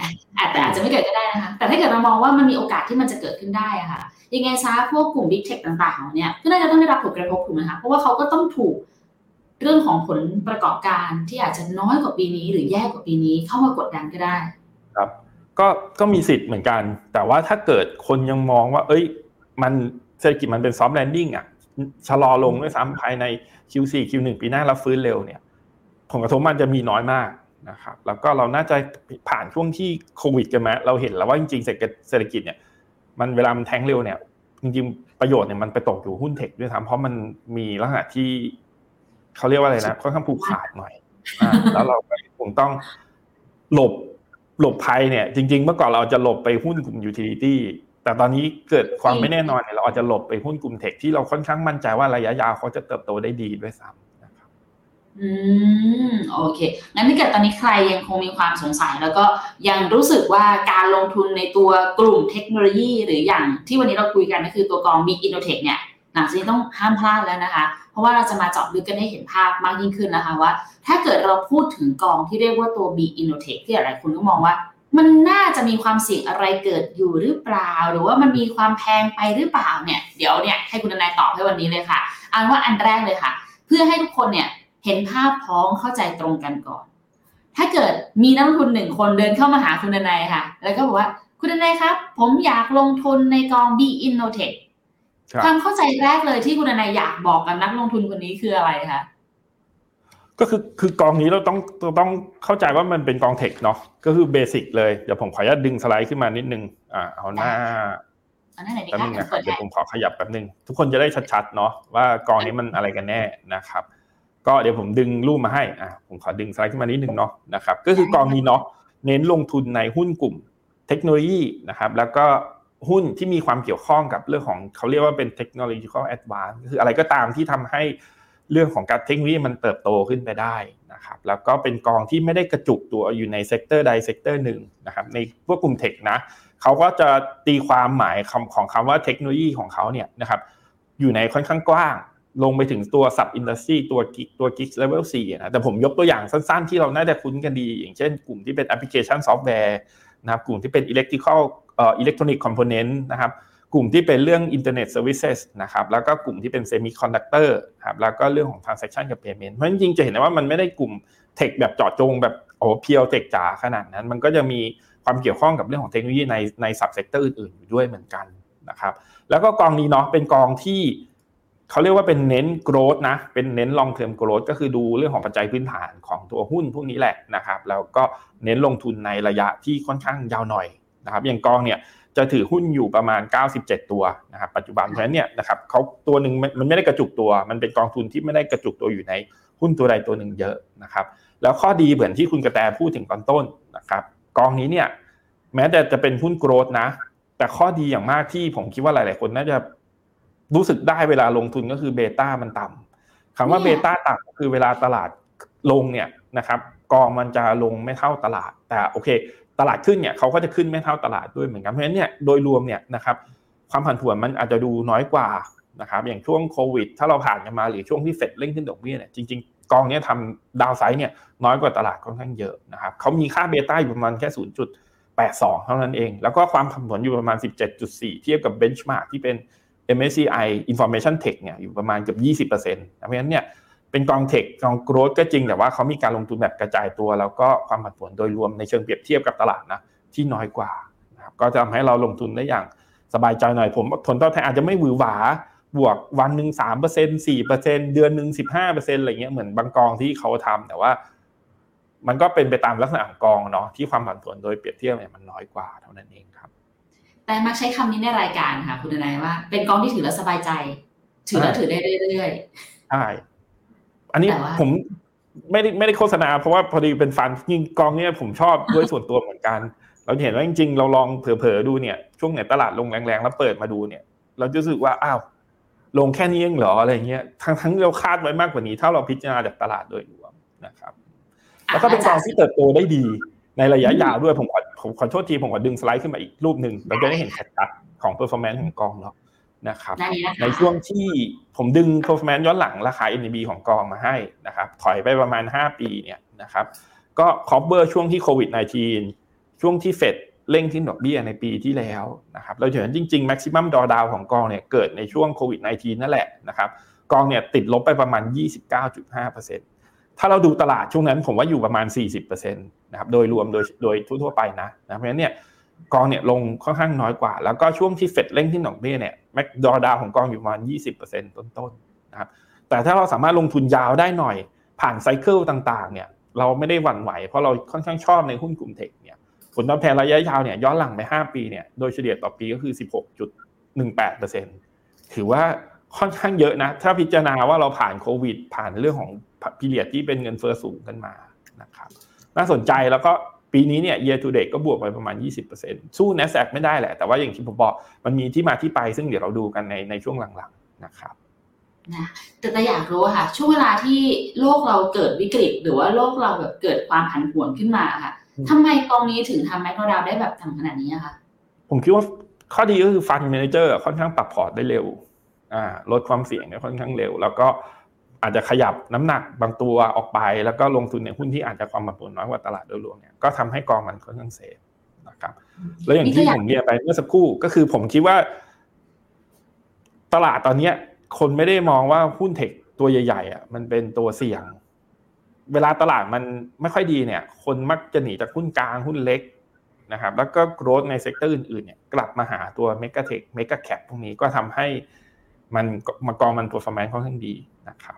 แต่อาจจะไม่เกิดก็ได้นะคะ แต่ถ้าเกิดเรามองว่ามันมีโอกาสที่มันจะเกิดขึ้นได้อะค่ะ ยังไงซะพวกกลุ่มบิ๊กเทคต่างๆของเนี่ยก็น่าจะต้องได้รับผลกระทบถูกไหมคะ เพราะว่าเขาก็ต้องถูกเรื่องของผลประกอบการที่อาจจะน้อยกว่าปีนี้ หรือแย่กว่าปีนี้เข้ามากดดันก็ได้ ครับ ก็ก็มีสิทธิ์เหมือนกัน แต่ว่าถ้าเกิดคนยังมองว่า เอ้ย มันเศรษฐกิจมันเป็นซอฟต์แลนดิ้งอะชะลอลงด้วยซ้ำภายใน Q4 Q1 ปีหน้าเราฟื้นเร็วเนี่ย ผลกระทบมันจะมีน้อยมากนะครับแล้วก็เราน่าจะผ่านช่วงที่โควิดกันมาเราเห็นแล้วว่าจริงๆเศรษฐกิจเนี่ยมันเวลามันแทงเร็วเนี่ยจริงๆประโยชน์เนี่ยมันไปตกอยู่หุ้นเทคด้วยซ้ำเพราะมันมีลักษณะที่เขาเรียกว่าอะไรนะค่อนข้างผูกขาดหน่อยอแล้วเราก็คงต้องหลบหลบภัยเนี่ย จริง ๆ เมื่อก่อนเราจะหลบไปหุ้นกลุ่มยูทิลิตี้แต่ตอนนี้เกิดความไม่แน่นอนเนี่ยเราอาจจะหลบไปหุ้นกลุ่มเทคที่เราค่อนข้างมั่นใจว่าระยะยาวเขาจะเติบโตได้ดีด้วยซ้ำ อืม โอเค งั้นถ้าเกิดตอนนี้ใครยังคงมีความสงสัย แล้วก็ยังรู้สึกว่าการลงทุนในตัวกลุ่มเทคโนโลยี หรืออย่างที่วันนี้เราคุยกันก็คือตัวกอง Big Innotech เนี่ยหลังจากนี้ต้องห้ามพลาดแล้วนะคะ เพราะว่าเราจะมาเจาะลึกกันให้เห็นภาพมากยิ่งขึ้นนะคะว่า ถ้าเกิดเราพูดถึงกองที่เรียกว่าตัว Big Innotech ที่หลายคนก็มองว่า มันน่าจะมีความเสี่ยงอะไรเกิดอยู่หรือเปล่า หรือว่ามันมีความแพงไปหรือเปล่าเนี่ย เดี๋ยวเนี่ยให้คุณนายตอบให้วันนี้เลยค่ะอันว่าอันแรกเลยค่ะ เพื่อให้ทุกคนเนี่ย เห็นภาพพ้องเข้าใจตรงกันก่อน ถ้าเกิดมีนักลงทุนหนึ่งคนเดินเข้ามาหาคุณนายค่ะ แล้วก็บอกว่าคุณนายครับ ผมอยากลงทุนในกอง B Innotech ความเข้าใจแรกเลยที่คุณนายอยากบอกกับนักลงทุนคนนี้คืออะไรคะก็คือคือกองนี้เราต้องต้องเข้าใจว่ามันเป็นกองเทคเนาะก็คือเบสิกเลยเดี๋ยวผมขออนุญาตดึงสไลด์ขึ้นมานิดนึงอ่าเอาหน้าแป๊บนึงนะครับเดี๋ยวผมขอขยับแป๊บนึง ทุกคนจะได้ชัดๆเนาะว่ากองนี้มันอะไรกันแน่นะครับ ก็เดี๋ยวผมดึงรูปมาให้อ่าผมขอดึงสไลด์ขึ้นมานิดนึงเนาะนะครับก็คือกองนี้เนาะเน้นลงทุนในหุ้นกลุ่มเทคโนโลยีนะครับแล้วก็หุ้นที่มีความเกี่ยวข้องกับเรื่องของเขาเรียกว่าเป็นเทคโนโลยีขั้น advance คืออะไรก็ตามที่ทำให้เรื่องของการเทคโนโลยีมันเติบโตขึ้นไปได้นะครับแล้วก็เป็นกองที่ไม่ได้กระจุกตัวอยู่ใน sector ใด sector หนึ่งนะครับในพวกกลุ่ม tech นะเขาก็จะตีความหมายคำของคำว่าเทคโนโลยีของเขาเนี่ยนะครับอยู่ในค่อนข้างกว้าง ลงไปถึงตัว sub industry ตัวกิกตัวกิกเลเวลสี่นะแต่ผมยกตัวอย่างสั้นๆ ที่เราน่าจะคุ้นกันดี อย่างเช่นกลุ่มที่เป็น application softwareนะครับกลุ่มที่เป็น electrical เอ่อ electronics component นะครับกลุ่มที่เป็นเรื่อง internet services นะครับแล้วก็กลุ่มที่เป็น semiconductor ครับแล้วก็เรื่องของ transaction กับ payment เพราะจริงๆจะเห็นได้ว่ามันไม่ได้กลุ่ม tech แบบเจาะจงแบบโอ้ pure tech จ๋าขนาดนั้น มันก็จะมีความเกี่ยวข้องกับเรื่องของเทคโนโลยีในใน subsector อื่นๆอยู่ด้วยเหมือนกันนะครับแล้วก็กองนี้เนาะเป็นกองที่ เขาเรียกว่าเป็นเน้น growth นะ เป็นเน้น long term growth ก็คือดูเรื่องของปัจจัยพื้นฐานของตัวหุ้นพวกนี้แหละนะครับ แล้วก็เน้นลงทุนในระยะที่ค่อนข้างยาวหน่อยนะครับอย่างกองเนี่ยจะถือหุ้นอยู่ประมาณ 97 ตัวนะครับปัจจุบันเพราะฉะนั้นเนี่ยนะครับเขาตัวหนึ่งมันไม่ได้กระจุกตัว มันเป็นกองทุนที่ไม่ได้กระจุกตัวอยู่ในหุ้นตัวใดตัวหนึ่งเยอะนะครับ แล้วข้อดีเหมือนที่คุณกระแตพูดถึงตอนต้นนะครับกองนี้เนี่ยแม้แต่จะเป็นหุ้นโกรดนะ แต่ข้อดีอย่างมากที่ผมคิดว่าหลาย ๆ คนน่าจะ รู้สึกได้เวลาลงทุนก็คือเบต้ามันต่ำคำว่าเบต้าต่ำคือเวลาตลาดลงเนี่ยนะครับกองมันจะลงไม่เท่าตลาด แต่โอเค ตลาดขึ้นเนี่ยเขาก็จะขึ้นไม่เท่าตลาดด้วยเหมือนกันเพราะฉะนั้นเนี่ยโดยรวมเนี่ยนะครับความผันผวนมันอาจจะดูน้อยกว่านะครับอย่างช่วงโควิด ถ้าเราผ่านกันมาหรือช่วงที่เฟดเร่งขึ้นดอกเบี้ยเนี่ยจริงๆ กองนี้ทำ downside เนี่ยน้อยกว่าตลาดค่อนข้างเยอะนะครับเขามีค่า beta อยู่ประมาณแค่ 0.82 เท่านั้นเอง แล้วก็ความผันผวนอยู่ประมาณ 17.4 เทียบกับ benchmark ที่เป็น MSCI Information Tech เนี่ยอยู่ประมาณเกือบ20%เพราะฉะนั้นเนี่ยเป็นกองเทคกองโกรดก็จริงแต่ว่าเขามีการลงทุนแบบกระจายตัว แล้วก็ความผันผวนโดยรวมในเชิงเปรียบเทียบกับตลาดนะที่น้อยกว่านะครับก็จะทำให้เราลงทุนได้อย่างสบายใจหน่อยผมผลตอบแทนอาจจะไม่หวือหวาบวกวันหนึ่งสามเปอร์เซ็นสี่เปอร์เซ็นเดือนหนึ่งสิบห้าเปอร์เซ็นอะไรเงี้ยเหมือนบางกองที่เขาทำแต่ว่า มันก็เป็นไปตามลักษณะของกองเนาะที่ความผันผวนโดยเปรียบเทียบเนี่ยมันน้อยกว่าเท่านั้นเอง ครับแต่มักใช้คำนี้ในรายการค่ะ คุณนายว่า เป็นกองที่ถือแล้วสบายใจ ถือแล้วถือได้เรื่อยๆใช่อันนี้ผมไม่ได้ไม่ได้โฆษณาเพราะว่าพอดีเป็นฟันยิ่งกองเนี้ยผมชอบด้วยส่วนตัวเหมือนกัน เราเห็นว่าจริงๆ เราลองเผลอๆดูเนี่ย ช่วงไหนตลาดลงแรงๆ แล้วเปิดมาดูเนี่ย เราจะรู้สึกว่าอ้าวลงแค่นี้เองเหรออะไรเงี้ยทั้งทั้งเราคาดไว้มากกว่านี้ ถ้าเราพิจารณาจากตลาดโดยรวมนะครับ แล้วก็เป็นกองที่เติบโตได้ดี ในระยะยาวด้วยผมขอผมขอโทษทีผมขอดึงสไลด์ขึ้นมาอีกรูปหนึ่งเราจะได้เห็นแคตัดของ performance ของกองเนาะนะครับในช่วงที่ผมดึง performance ย้อนหลังราคา NB ของกองมาให้นะครับถอยไปประมาณ 5 ปีเนี่ยนะครับก็ cover ช่วงที่โควิด -19 ช่วงที่เฟดเร่งที่ดอกเบี้ยในปีที่แล้วนะครับเราเห็นจริงๆ maximum drawdown ของกองเนี่ยเกิดในช่วงโควิด -19 นั่นแหละนะครับกองเนี่ยติดลบไปประมาณ 29.5% ถ้าเราดูตลาดช่วงนั้นผมว่าอยู่ประมาณ 40%นะครับโดยรวมโดยโดยทั่วๆไปนะนะเพราะฉะนั้นเนี่ยกองเนี่ยลงค่อนข้างน้อยกว่า แล้วก็ช่วงที่เฟดเร่งที่ดอกเบี้ยเนี่ยแม็กดอดาวของกองอยู่ประมาณ 20%ต้นๆนะครับแต่ถ้าเราสามารถลงทุนยาวได้หน่อย ผ่านไซเคิลต่างๆเนี่ยเราไม่ได้หวั่นไหว เพราะเราค่อนข้างชอบในหุ้นกลุ่มเทคเนี่ยผลตอบแทนระยะยาวเนี่ยย้อนหลังไป 5 ปีเนี่ยโดยเฉลี่ยต่อปีก็คือ 16.18%ถือว่าค่อนข้างเยอะนะ ถ้าพิจารณาว่าเราผ่านโควิด ผ่านเรื่องของ พิเรียดที่เป็นเงินเฟ้อสูงกันมานะครับน่าสนใจแล้วก็ปีนี้เนี่ย year to date ก็บวกไปประมาณ 20%สู้ NASDAQ ไม่ได้แหละ แต่ว่าอย่างที่ผมบอกมันมีที่มาที่ไปซึ่งเดี๋ยวเราดูกันในในช่วงหลังๆนะครับนะแต่แต่อยากรู้ค่ะ ช่วงเวลาที่โลกเราเกิดวิกฤต หรือว่าโลกเราแบบเกิดความผันผวนขึ้นมาค่ะทำไมกองนี้ถึงทำไม drawdown ได้แบบต่ำขนาดนี้คะผมคิดว่าข้อดีก็คือ fund manager ค่อนข้างปรับพอร์ตได้เร็วอ่าลดความเสี่ยงได้ค่อนข้างเร็ว แล้วก็ อาจจะขยับน้ำหนักบางตัวออกไป แล้วก็ลงทุนในหุ้นที่อาจจะความผันผวนน้อยกว่าตลาดโดยรวมเนี่ยก็ทำให้กองมันค่อนข้าง safe นะครับแล้วอย่างที่ผมเรียนไปเมื่อสักครู่ก็คือผมคิดว่า ตลาดตอนเนี้ย คนไม่ได้มองว่าหุ้น tech ตัวใหญ่ๆอะมันเป็นตัวเสี่ยง เวลาตลาดมันไม่ค่อยดีเนี่ย คนมักจะหนีจากหุ้นกลางหุ้นเล็กนะครับ แล้วก็ growth ใน sector อื่นๆเนี่ยกลับมาหาตัว mega tech mega cap พวกนี้ก็ทำให้มันมากองมันตัวฟอร์แมนค่อนข้างดีนะครับ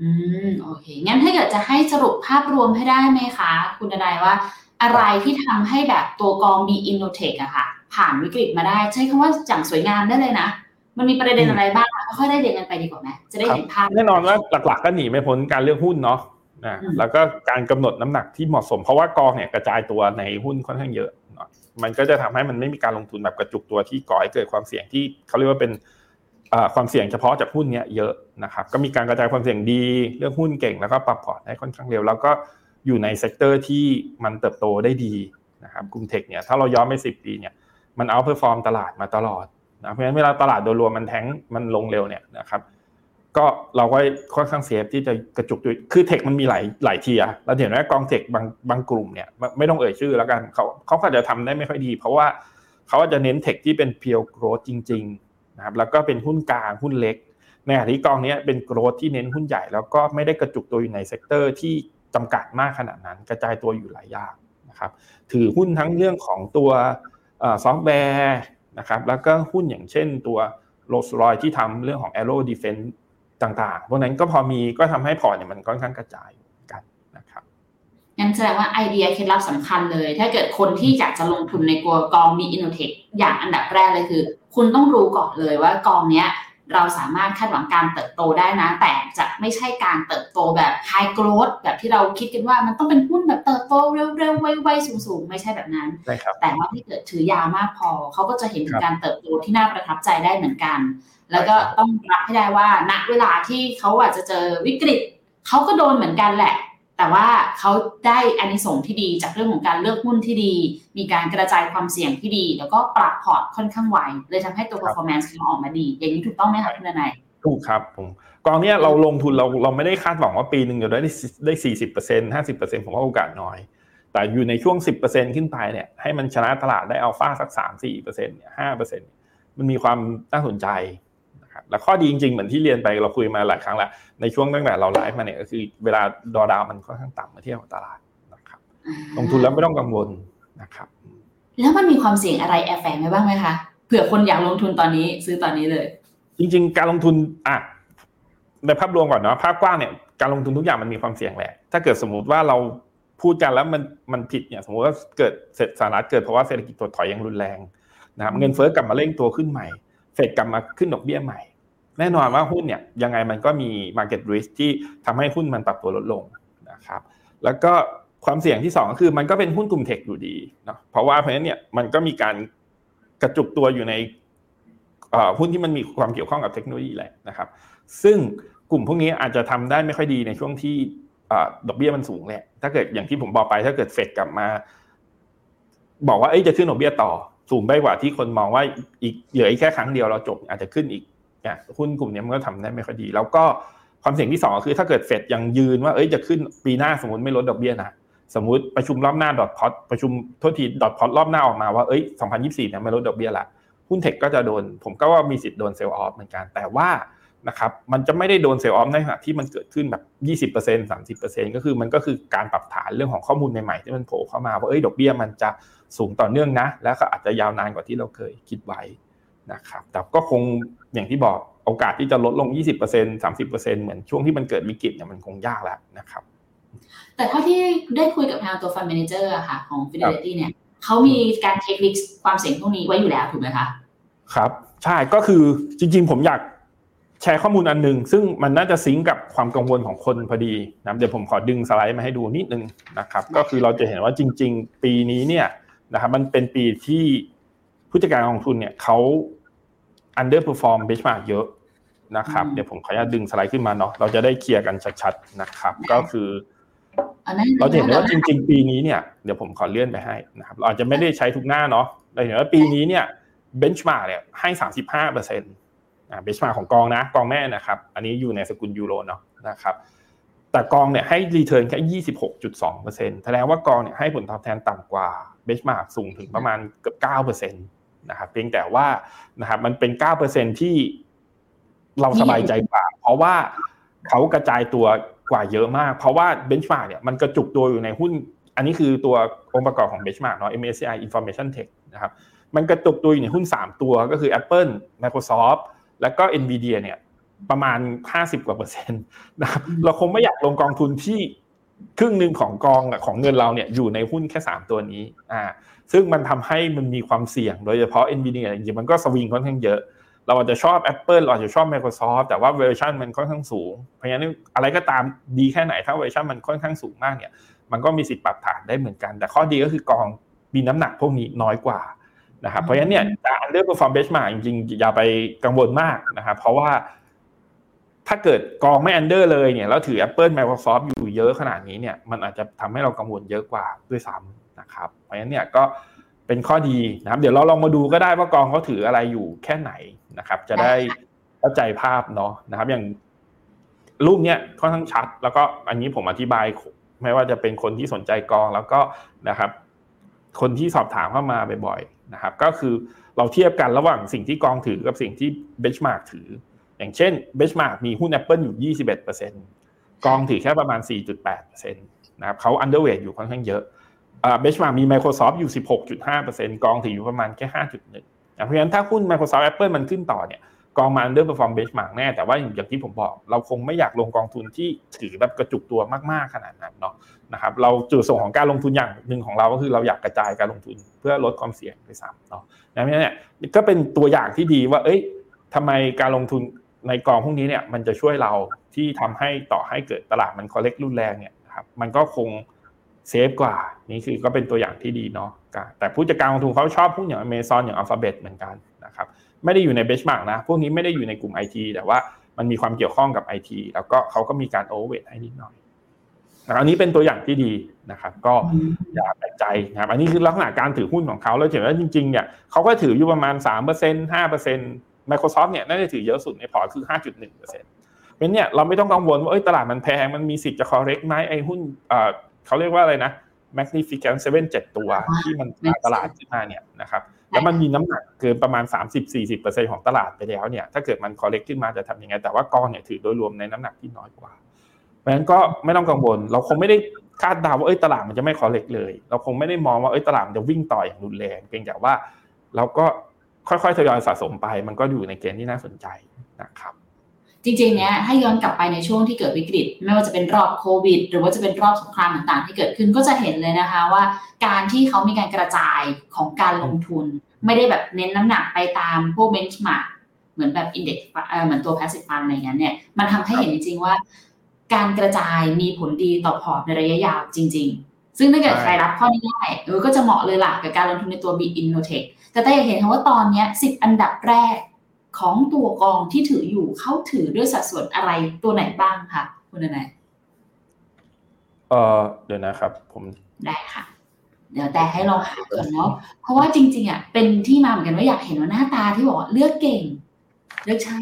อืมโอเค งั้นถ้าเกิดจะให้สรุปภาพรวมให้ได้ไหมคะ คุณนายว่า อะไรที่ทำให้แบบตัวกองมีอินโนเทคอะค่ะ ผ่านวิกฤตมาได้ ใช้คำว่าจังสวยงามได้เลยนะ มันมีประเด็นอะไรบ้างค่อยได้เด็นกันไปดีกว่าไหมจะได้เห็นภาพ แน่นอนว่าหลักๆ ก็หนีไม่พ้นการเลือกหุ้นเนาะนะแล้วก็การกำหนดน้ำหนักที่เหมาะสม เพราะว่ากองเนี่ยกระจายตัวในหุ้นค่อนข้างเยอะมันก็จะทำให้มันไม่มีการลงทุนแบบกระจุกตัวที่ก่อให้เกิดความเสี่ยงที่เขาเรียกว่าเป็น ความเสี่ยงเฉพาะจากหุ้นเนี้ยเยอะนะครับก็มีการกระจายความเสี่ยงดีเลือกหุ้นเก่งแล้วก็ปรับพอร์ตได้ค่อนข้างเร็ว แล้วก็อยู่ใน sector ที่มันเติบโตได้ดีนะครับกลุ่ม tech เนี่ยถ้าเราย้อนไปสิปีเนี่ยมัน outperform ตลาดมาตลอดนะเพราะฉะนั้นเวลาตลาดโดยรวมมันแทงมันลงเร็วเนี่ยนะครับก็เราก็ค่อนข้าง safe ที่จะกระจุกตัวคือ tech มันมีหลายหลาย tier เราเห็นว่ากอง tech บางบางกลุ่มเนี่ยไม่ต้องเอ่ยชื่อแล้วกันเขาเขาอาจจะทำได้ไม่ค่อยดี เพราะว่าเขาอาจจะเน้น tech ที่เป็น pure growth จริง นะครับแล้วก็เป็นหุ้นกลางหุ้นเล็กในขณะที่กองนี้เป็น growth ที่เน้นหุ้นใหญ่แล้วก็ไม่ได้กระจุกตัวอยู่ใน sector ที่จำกัดมากขนาดนั้น กระจายตัวอยู่หลายอย่างนะครับถือหุ้นทั้งเรื่องของตัวซอฟต์แวร์นะครับแล้วก็หุ้นอย่างเช่นตัวโรลส์รอยที่ทำเรื่องของ Aero Defense ต่างๆ พวกนั้นก็พอมีก็ทำให้พอร์ตเนี่ยมันค่อนข้างกระจายกันนะครับงั้นแสดงว่าไอเดียเคล็ดลับสำคัญเลย ถ้าเกิดคนที่อยากจะลงทุนในกลัวกองมีอินโนเทคอย่างอันดับแรกเลยคือ คุณต้องรู้ก่อนเลยว่ากองเนี้ยเราสามารถคาดหวังการเติบโตได้นะ แต่จะไม่ใช่การเติบโตแบบ high growth แบบที่เราคิดกันว่ามันต้องเป็นหุ้นแบบเติบโตเร็วๆไวๆสูงๆ ไม่ใช่แบบนั้น แต่ว่าถ้าเกิดถือยาวมากพอ เขาก็จะเห็นถึงการเติบโตที่น่าประทับใจได้เหมือนกัน แล้วก็ต้องรับให้ได้ว่าณเวลาที่เขาอาจจะเจอวิกฤตเขาก็โดนเหมือนกันแหละ แต่ว่าเขาได้อานิสงส์ที่ดีจากเรื่องของการเลือกหุ้นที่ดี มีการกระจายความเสี่ยงที่ดี แล้วก็ปรับพอร์ตค่อนข้างไวเลยทำให้ตัว performance เขาออกมาดี อย่างนี้ถูกต้องไหมคะคุณนายถูกครับผมกองเนี้ยเราลงทุนเราเราไม่ได้คาดหวังว่าปีหนึ่งจะได้ได้สี่สิบเปอร์เซ็นห้าสิบเปอร์เซ็นผมว่าโอกาสน้อย แต่อยู่ในช่วงสิบเปอร์เซ็นขึ้นไปเนี่ยให้มันชนะตลาดได้อัลฟาสักสามสี่เปอร์เซ็นต์เนี่ยห้าเปอร์เซ็นต์มันมีความน่าสนใจนะครับ และข้อดีจริงๆ เหมือนที่เรียนไปเราคุยมาหลายครั้งแล้วในช่วงตั้งแต่เราไลฟ์มาเนี่ยก็คือเวลาดอดาวมันค่อนข้างต่ำมาเทียบกับตลาดนะครับลงทุนแล้วไม่ต้องกังวลนะครับ แล้วมันมีความเสี่ยงอะไรแอบแฝงไว้บ้างไหมคะเผื่อคนอยากลงทุนตอนนี้ซื้อตอนนี้เลย จริง ๆ การลงทุนอะในภาพรวมก่อนเนาะภาพกว้างเนี่ยการลงทุนทุกอย่างมันมีความเสี่ยงแหละ ถ้าเกิดสมมุติว่าเราพูดกันแล้วมันมันผิดเนี่ยสมมติว่าเกิดเสร็จสหรัฐเกิดเพราะว่าเศรษฐกิจถดถอยอย่างรุนแรงนะครับเงินเฟ้อกลับมาเร่งตัวขึ้นใหม่ เฟดกลับมาขึ้นดอกเบี้ยใหม่ แน่นอนว่าหุ้นเนี่ยยังไงมันก็มี market risk ที่ทำให้หุ้นมันปรับตัวลดลงนะครับ แล้วก็ความเสี่ยงที่ 2 ก็คือมันก็เป็นหุ้นกลุ่มเทคอยู่ดีเนาะเพราะว่าเพราะฉะนั้นเนี่ยมันก็มีการกระจุกตัวอยู่ในหุ้นที่มันมีความเกี่ยวข้องกับเทคโนโลยีแหละนะครับ ซึ่งกลุ่มพวกนี้อาจจะทำได้ไม่ค่อยดีในช่วงที่ดอกเบี้ยมันสูงแหละ ถ้าเกิดอย่างที่ผมบอกไปถ้าเกิดเฟดกลับมา บอกว่าจะขึ้นดอกเบี้ยต่อสูงไปกว่าที่คนมองว่าอีกเหลืออีกแค่ครั้งเดียวเราจบอาจจะขึ้นอีก เนี่ยหุ้นกลุ่มนี้มันก็ทำได้ไม่ค่อยดี แล้วก็ความเสี่ยงที่สองคือถ้าเกิดเฟดยังยืนว่าเอ้ยจะขึ้นปีหน้าสมมติไม่ลดดอกเบี้ยนะสมมติประชุมรอบหน้า dot plot ประชุมโทษที dot plot รอบหน้าออกมาว่าเอ้ย2024เนี่ยไม่ลดดอกเบี้ยละหุ้น tech ก็จะโดน ผมก็ว่ามีสิทธิ์โดน sell off เหมือนกันแต่ว่านะครับมันจะไม่ได้โดน sell off ในขณะที่มันเกิดขึ้นแบบ 20% 30%ก็คือมันก็คือการปรับฐานเรื่องของข้อมูลใหม่ๆ ที่มันโผล่เข้ามาว่าเอ้ยดอกเบี้ยมันจะสูงต่อเนื่องนะ แล้วก็อาจจะยาวนานกว่าที่เราเคยคิดไว้ นะครับแต่ก็คงอย่างที่บอกโอกาสที่จะลดลง 20% 30%เหมือนช่วงที่มันเกิดวิกฤตเนี่ยมันคงยากแล้วนะครับ แต่เท่าที่ได้คุยกับทางตัว fund manager ค่ะของ Fidelity เนี่ยเขามีการเทคนิคความเสี่ยงพวกนี้ไว้อยู่แล้วถูกไหมคะครับ ใช่ก็คือจริง ๆ ผมอยากแชร์ข้อมูลอันหนึ่งซึ่งมันน่าจะ sync กับความกังวลของคนพอดีนะเดี๋ยวผมขอดึงสไลด์มาให้ดูนิดนึงนะครับ ก็คือเราจะเห็นว่าจริง ๆ ปีนี้เนี่ยนะครับมันเป็นปีที่ ผู้จัดการกองทุนเนี่ยเขา underperform benchmark เยอะนะครับเดี๋ยวผมขออนุญาตดึงสไลด์ขึ้นมาเนาะเราจะได้เคลียร์กันชัดๆนะครับ ก็คือเราเห็นว่าจริง ๆ ปีนี้เนี่ยเดี๋ยวผมขอเลื่อนไปให้นะครับเราอาจจะไม่ได้ใช้ทุกหน้าเนาะเราเห็นว่าปีนี้เนี่ย benchmark เนี่ยให้สามสิบห้าเปอร์เซ็นต์อ่า benchmark ของกองนะกองแม่นะครับ อันนี้อยู่ในสกุลยูโรเนาะนะครับแต่กองเนี่ยให้ return แค่ยี่สิบหกจุดสองเปอร์เซ็นต์แสดงว่ากองเนี่ยให้ผลตอบแทนต่ำกว่า benchmark สูงถึงประมาณเกือบเก้าเปอร์เซ็นต์ นะครับเพียงแต่ว่านะครับมันเป็นเก้าเปอร์เซนต์ที่เราสบายใจกว่า เพราะว่าเขากระจายตัวกว่าเยอะมาก เพราะว่า benchmark เนี่ยมันกระจุกตัวอยู่ในหุ้น อันนี้คือตัวองค์ประกอบของ benchmark เนาะ MSCI Information Tech นะครับมันกระจุกตัวอยู่ในหุ้น 3 ตัวก็คือ Apple Microsoft แล้วก็ Nvidia เนี่ยประมาณ 50กว่าเปอร์เซ็นต์นะครับเราคงไม่อยากลงกองทุนที่ ครึ่งหนึ่งของกองของเงินเราเนี่ยอยู่ในหุ้นแค่ 3 ตัวนี้อ่าซึ่งมันทำให้มันมีความเสี่ยงโดยเฉพาะ Nvidia จริงๆมันก็สวิงค่อนข้างเยอะ เราอาจจะชอบ Apple เราอาจจะชอบ Microsoft แต่ว่าเวอร์ชันมันค่อนข้างสูง เพราะฉะนั้นอะไรก็ตามดีแค่ไหนถ้าเวอร์ชันมันค่อนข้างสูงมากเนี่ยมันก็มีสิทธิ์ปรับฐานได้เหมือนกัน แต่ข้อดีก็คือกองมีน้ำหนักพวกนี้น้อยกว่านะครับเพราะฉะนั้นเนี่ยจะ underperform benchmark จริงๆอย่าไปกังวลมากนะครับเพราะว่า ถ้าเกิดกองไม่ under เลยเนี่ยแล้วถือ Apple Microsoft อยู่เยอะขนาดนี้เนี่ยมันอาจจะทำให้เรากังวลเยอะกว่าด้วยซ้ำนะครับ เพราะฉะนั้นเนี่ยก็เป็นข้อดีนะครับ เดี๋ยวเราลองมาดูก็ได้ว่ากองเขาถืออะไรอยู่แค่ไหนนะครับ จะได้เข้าใจภาพเนาะนะครับ อย่างรูปเนี้ยค่อนข้างชัด แล้วก็อันนี้ผมอธิบาย ไม่ว่าจะเป็นคนที่สนใจกองแล้วก็นะครับ คนที่สอบถามเข้ามาบ่อยๆนะครับ ก็คือเราเทียบกันระหว่างสิ่งที่กองถือกับสิ่งที่ benchmark ถือ อย่างเช่น benchmark มีหุ้น Apple อยู่ 21%กองถือแค่ประมาณ 4.8%นะครับเขา underweight อยู่ค่อนข้างเยอะ benchmark มี Microsoft อยู่ 16.5%กองถืออยู่ประมาณแค่ 5.1 เพราะฉะนั้นถ้าหุ้น Microsoft Apple มันขึ้นต่อเนี่ยกองมา underperform benchmark แน่ แต่ว่าอย่างที่ผมบอก เราคงไม่อยากลงกองทุนที่ถือแบบกระจุกตัวมากๆขนาดนั้นเนาะนะครับเราจุดส่งของการลงทุนอย่างหนึ่งของเราก็คือเราอยากกระจายการลงทุนเพื่อลดความเสี่ยงไปซ้ำเนาะดังนั้นเนี่ยก็เป็นตัวอย่างที่ดีว่า เอ้ยทำไมการลงทุน ในกองพวกนี้เนี่ยมันจะช่วยเราที่ทำให้ต่อให้เกิดตลาดมันคอเล็กรุนแรงเนี่ยครับมันก็คงเซฟกว่านี่คือก็เป็นตัวอย่างที่ดีเนาะแต่ผู้จัดการลงทุนเขาชอบพวกอย่างอเมซอนอย่างอัลฟาเบตเหมือนกันนะครับไม่ได้อยู่ใน benchmark นะ พวกนี้ไม่ได้อยู่ในกลุ่มไอทีแต่ว่ามันมีความเกี่ยวข้องกับไอทีแล้วก็เขาก็มีการ overweight ให้นิดหน่อยอันนี้เป็นตัวอย่างที่ดีนะครับ ก็อย่าแปลกใจนะครับ อันนี้คือลักษณะการถือหุ้นของเขาแล้วเห็นว่าจริงๆเนี่ยเขาก็ถืออยู่ประมาณ3% 5% Microsoft เนี่ยน่าจะถือเยอะสุดในพอร์ตคือ 5.1%เพราะเนี่ยเราไม่ต้องกังวลว่าตลาดมันแพงมันมีสิทธิ์จะ correct ไหมไอ้หุ้นเขาเรียกว่าอะไรนะ Magnificent Seven เจ็ดตัวที่มันตลาดขึ้นมาเนี่ยนะครับแล้วมันมีน้ำหนักเกินประมาณ 30-40%ของตลาดไปแล้วเนี่ยถ้าเกิดมัน correct ขึ้นมาจะทำยังไง แต่ว่ากองเนี่ยถือโดยรวมในน้ำหนักที่น้อยกว่าเพราะฉะนั้นก็ไม่ต้องกังวล เราคงไม่ได้คาดเดาว่าเอ้ยตลาดมันจะไม่ correct เลย เราคงไม่ได้มองว่าเอ้ยตลาดมันจะวิ่งต่ออย่างรุนแรงเพียงแต่ว่าเราก็ ค่อยๆทยอยสะสมไป มันก็อยู่ในเกณฑ์ที่น่าสนใจนะครับจริงๆ เนี้ยถ้าย้อนกลับไปในช่วงที่เกิดวิกฤต ไม่ว่าจะเป็นรอบโควิด หรือว่าจะเป็นรอบสงครามต่างๆ ที่เกิดขึ้นก็จะเห็นเลยนะคะว่า การที่เขามีการกระจายของการลงทุน ไม่ได้แบบเน้นน้ำหนักไปตามพวก benchmark เหมือนแบบ index เหมือนตัว passive fund อะไรเงี้ยเนี่ยมันทำให้เห็นจริงๆว่า การกระจายมีผลดีต่อพอร์ตในระยะยาวจริง ๆ ซึ่งถ้าเกิดใครรับข้อนี้ได้เออก็จะเหมาะเลยล่ะกับการลงทุนในตัว b อินโนเทคแต่แต่อยากเห็นว่าตอนนี้สิบอันดับแรกของตัวกองที่ถืออยู่เขาถือด้วยสัดส่วนอะไรตัวไหนบ้างคะคุณนายเออเดี๋ยวนะครับ ผมได้ค่ะ เดี๋ยวแต่ให้ลองหาก่อนเนาะเพราะว่าจริง ๆอะเป็นที่มาเหมือนกันว่าอยากเห็นว่าหน้าตาที่บอกเลือกเก่ง เลือกใช่